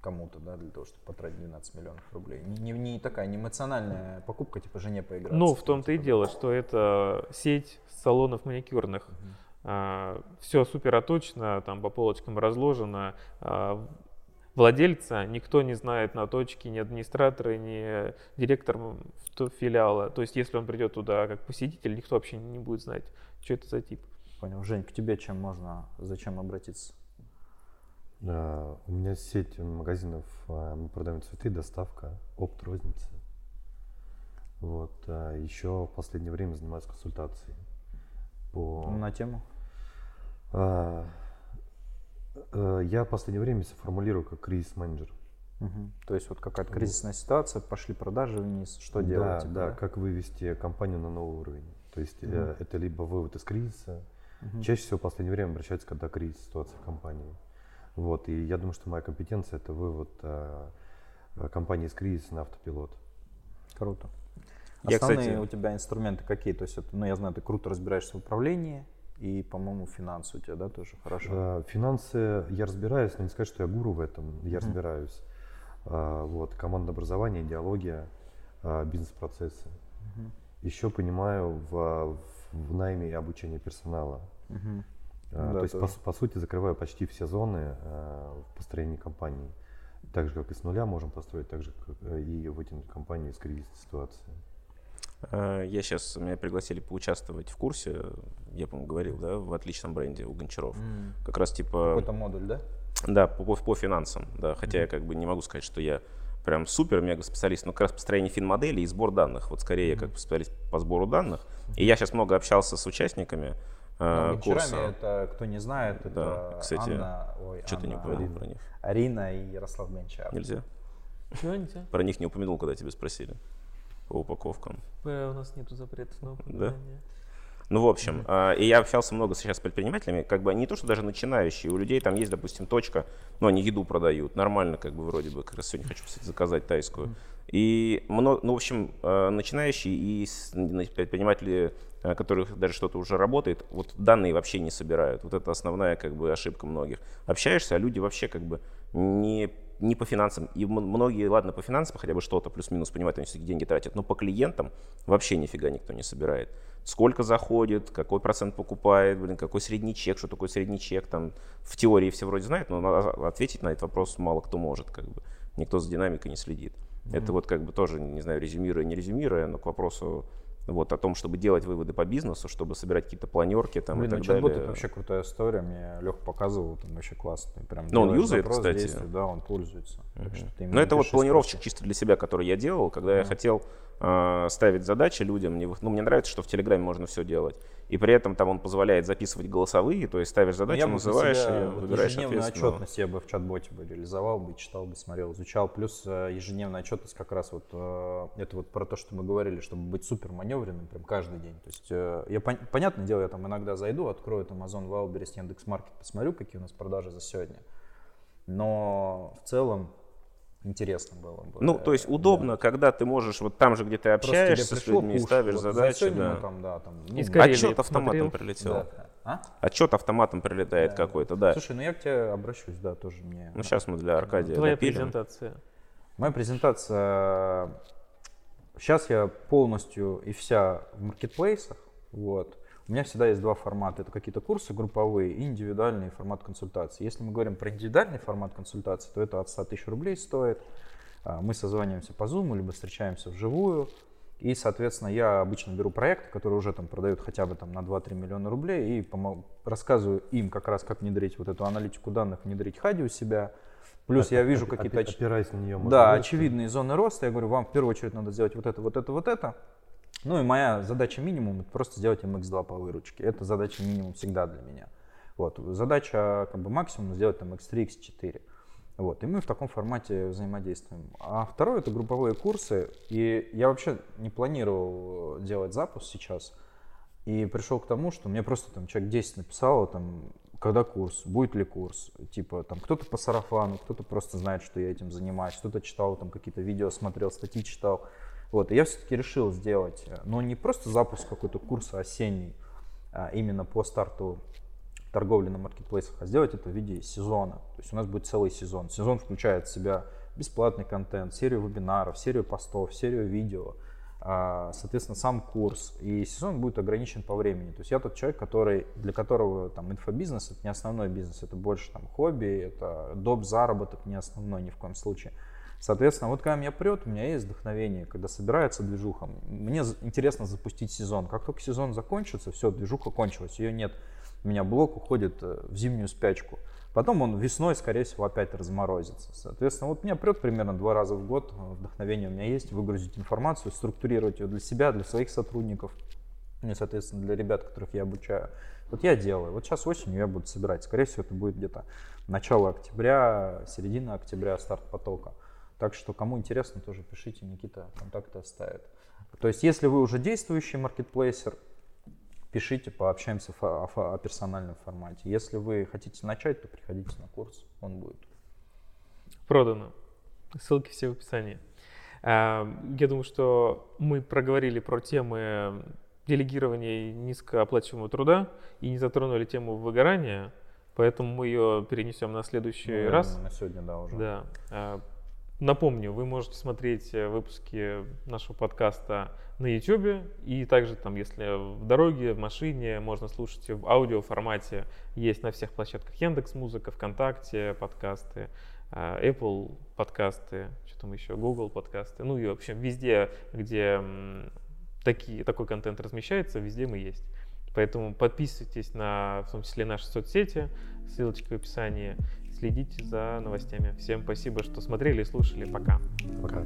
кому-то, да, для того, чтобы потратить 12 миллионов рублей. Не, не- такая, не эмоциональная покупка, типа жене поиграть. Ну, в том-то и дело, что это сеть салонов маникюрных. все супер оточно, там по полочкам разложено. Владельца никто не знает на точке, ни администраторы, ни директор филиала. То есть, если он придет туда как посетитель, никто вообще не будет знать, что это за тип. Понял. Жень, к тебе чем можно, зачем обратиться? А, У меня сеть магазинов, а, мы продаем цветы, доставка, опт, розница. Вот. а Еще в последнее время занимаюсь консультацией по... На тему? А, э, Я в последнее время себя формулирую как кризис-менеджер. Мгм. То есть вот какая-то кризисная ситуация, пошли продажи вниз, что делать? Да, типа, да, как вывести компанию на новый уровень. То есть э, это либо вывод из кризиса. Чаще всего в последнее время обращаются, когда кризис ситуация в компании. Вот, и я думаю, что моя компетенция это вывод э, компании из кризиса на автопилот. Круто. Я, Основные кстати- у тебя инструменты какие? То есть, это, ну, я знаю, ты круто разбираешься в управлении, и, по-моему, финансы у тебя, да, тоже хорошо. Э, Финансы я разбираюсь, но не сказать, что я гуру в этом, я разбираюсь. А, Вот, команда образования, идеология, а, бизнес-процессы. Еще понимаю в, в найме и обучении персонала. А, Да, То есть, по, тоже. по сути, закрываю почти все зоны в построении компании. Так же, как и с нуля можем построить, так же, как э, и вытянуть компанию из кризисной ситуации. Э, Я сейчас, меня пригласили поучаствовать в курсе, я, по-моему, говорил, да, в отличном бренде у Гончаров. М. Как раз типа... Какой-то модуль, да? Да, по, по, по финансам, да. Хотя я как бы не могу сказать, что я прям супер мега специалист, но как раз построение финмодели и сбор данных. Вот скорее я как специалист по сбору данных. И я сейчас много общался с участниками э, Ну, курса. Это, кто не знает, это Да, кстати, Анна, ой, Что ты не упомянул про них? Арина и Ярослав Гончар. Нельзя. Чего нельзя? Про них не упомянул, когда тебя спросили по упаковкам. Э, У нас нету запретов на Да? упоминание. Ну, в общем, а, и я общался много сейчас с предпринимателями, как бы не то, что даже начинающие, у людей там есть, допустим, точка, но они еду продают, нормально, как бы вроде бы, как раз сегодня хочу, кстати, заказать тайскую. И, много, ну, в общем, а, начинающие и предприниматели, а, которых даже что-то уже работает, вот данные вообще не собирают. Вот это основная, как бы, ошибка многих. Общаешься, а люди вообще, как бы, не не по финансам. И многие, ладно, по финансам хотя бы что-то плюс-минус понимают, они все-таки деньги тратят, но по клиентам вообще нифига никто не собирает. Сколько заходит, какой процент покупает, блин, какой средний чек, что такое средний чек, там в теории все вроде знают, но на- ответить на этот вопрос мало кто может, как бы. Никто за динамикой не следит. Это вот как бы тоже, не знаю, резюмируя, не резюмируя, но к вопросу вот о том, чтобы делать выводы по бизнесу, чтобы собирать какие-то планерки там Блин, и ну так чат-бот далее. это вообще крутая история. Мне Леха показывал, там вообще классно. Ты Прям Ну, он юзает, запрос, кстати. действие, да, он пользуется. Так что Но это вот планировщик чисто для себя, который я делал, когда я хотел ставить задачи людям. Ну, мне нравится, что в Телеграме можно все делать. И при этом там он позволяет записывать голосовые, то есть ставишь Ну, задачу, я для называешь себя вот выбираешь ежедневную отчетность я бы в чат-боте бы реализовал бы, читал бы, смотрел, изучал. Плюс э, ежедневная отчетность как раз вот э, это вот про то, что мы говорили, чтобы быть супер маневренным прям каждый день. То есть э, я пон- понятное дело, я там иногда зайду, открою там Amazon, Wildberries, Яндекс.Маркет, посмотрю, какие у нас продажи за сегодня. Но в целом интересно было бы. Ну, то есть э, удобно, когда ты можешь вот там же, где ты общаешься с людьми, пуш, ставишь вот за задачи, да. там, да, там, ну, Из Карелии Отчет автоматом посмотрел. прилетел. да. А? Отчет автоматом прилетает какой-то, да. Слушай, ну я к тебе обращусь, да, тоже мне. Ну, сейчас мы для Аркадия Твоя допилим. презентация. Моя презентация. Сейчас я полностью и вся в маркетплейсах. Вот. У меня всегда есть два формата. Это какие-то курсы групповые и индивидуальный формат консультации. Если мы говорим про индивидуальный формат консультации, то это от 100 тысяч рублей стоит. А, Мы созваниваемся по Zoom, либо встречаемся вживую. И, соответственно, я обычно беру проекты, которые уже там продают хотя бы там на 2-3 миллиона рублей и помо- рассказываю им как раз, как внедрить вот эту аналитику данных, внедрить хади у себя. Плюс я вижу какие-то... Опираясь на нее, да, больше. очевидные зоны роста. Я говорю, вам в первую очередь надо сделать вот это, вот это, вот это. Ну и моя задача минимум это просто сделать MX2 по выручке. Это задача минимум всегда для меня. Вот. Задача как бы максимум сделать там X3, X4. Вот. И мы в таком формате взаимодействуем. А второе это групповые курсы. И я вообще не планировал делать запуск сейчас. И пришел к тому, что мне просто там человек 10 написало, там, когда курс, будет ли курс. Типа там кто-то по сарафану, кто-то просто знает, что я этим занимаюсь, кто-то читал там какие-то видео, смотрел, статьи читал. Вот, и я все-таки решил сделать, э, но не просто запуск какой-то курса осенний, а именно по старту торговли на маркетплейсах, а сделать это в виде сезона. То есть у нас будет целый сезон. Сезон включает в себя бесплатный контент, серию вебинаров, серию постов, серию видео, а, соответственно, сам курс. И сезон будет ограничен по времени. То есть я тот человек, который, для которого там инфобизнес это не основной бизнес, это больше там хобби, это доп. заработок, не основной ни в коем случае. Соответственно, вот когда меня прет, у меня есть вдохновение, когда собирается движуха. Мне интересно запустить сезон. Как только сезон закончится, все, движуха кончилась, ее нет. У меня блок уходит э, в зимнюю спячку. Потом он весной, скорее всего, опять разморозится. Соответственно, вот меня прет примерно два раза в год. э, Вдохновение у меня есть, выгрузить информацию, структурировать ее для себя, для своих сотрудников. Ну и, соответственно, для ребят, которых я обучаю. Вот я делаю. Вот сейчас осенью я буду собирать. Скорее всего, это будет где-то начало октября, середина октября, старт потока. Так что, кому интересно, тоже пишите, Никита контакты оставит. То есть, если вы уже действующий маркетплейсер, пишите, пообщаемся о, фо- о персональном формате. Если вы хотите начать, то приходите на курс, он будет. Продано. Ссылки все в описании. А, Я думаю, что мы проговорили про темы делегирования и низкооплачиваемого труда и не затронули тему выгорания, поэтому мы ее перенесем на следующий Ну, раз. На сегодня, да, уже. Да. Напомню, вы можете смотреть э, выпуски нашего подкаста на YouTube, и также там, если в дороге, в машине, можно слушать в аудио формате. Есть на всех площадках Яндекс Музыка, ВКонтакте подкасты, а, Apple подкасты, что там еще, Google подкасты. Ну и, в общем, везде, где такие, такой контент размещается, везде мы есть. Поэтому подписывайтесь на, в том числе, наши соцсети, ссылочка в описании. Следите за новостями. Всем спасибо, что смотрели и слушали. Пока. Пока.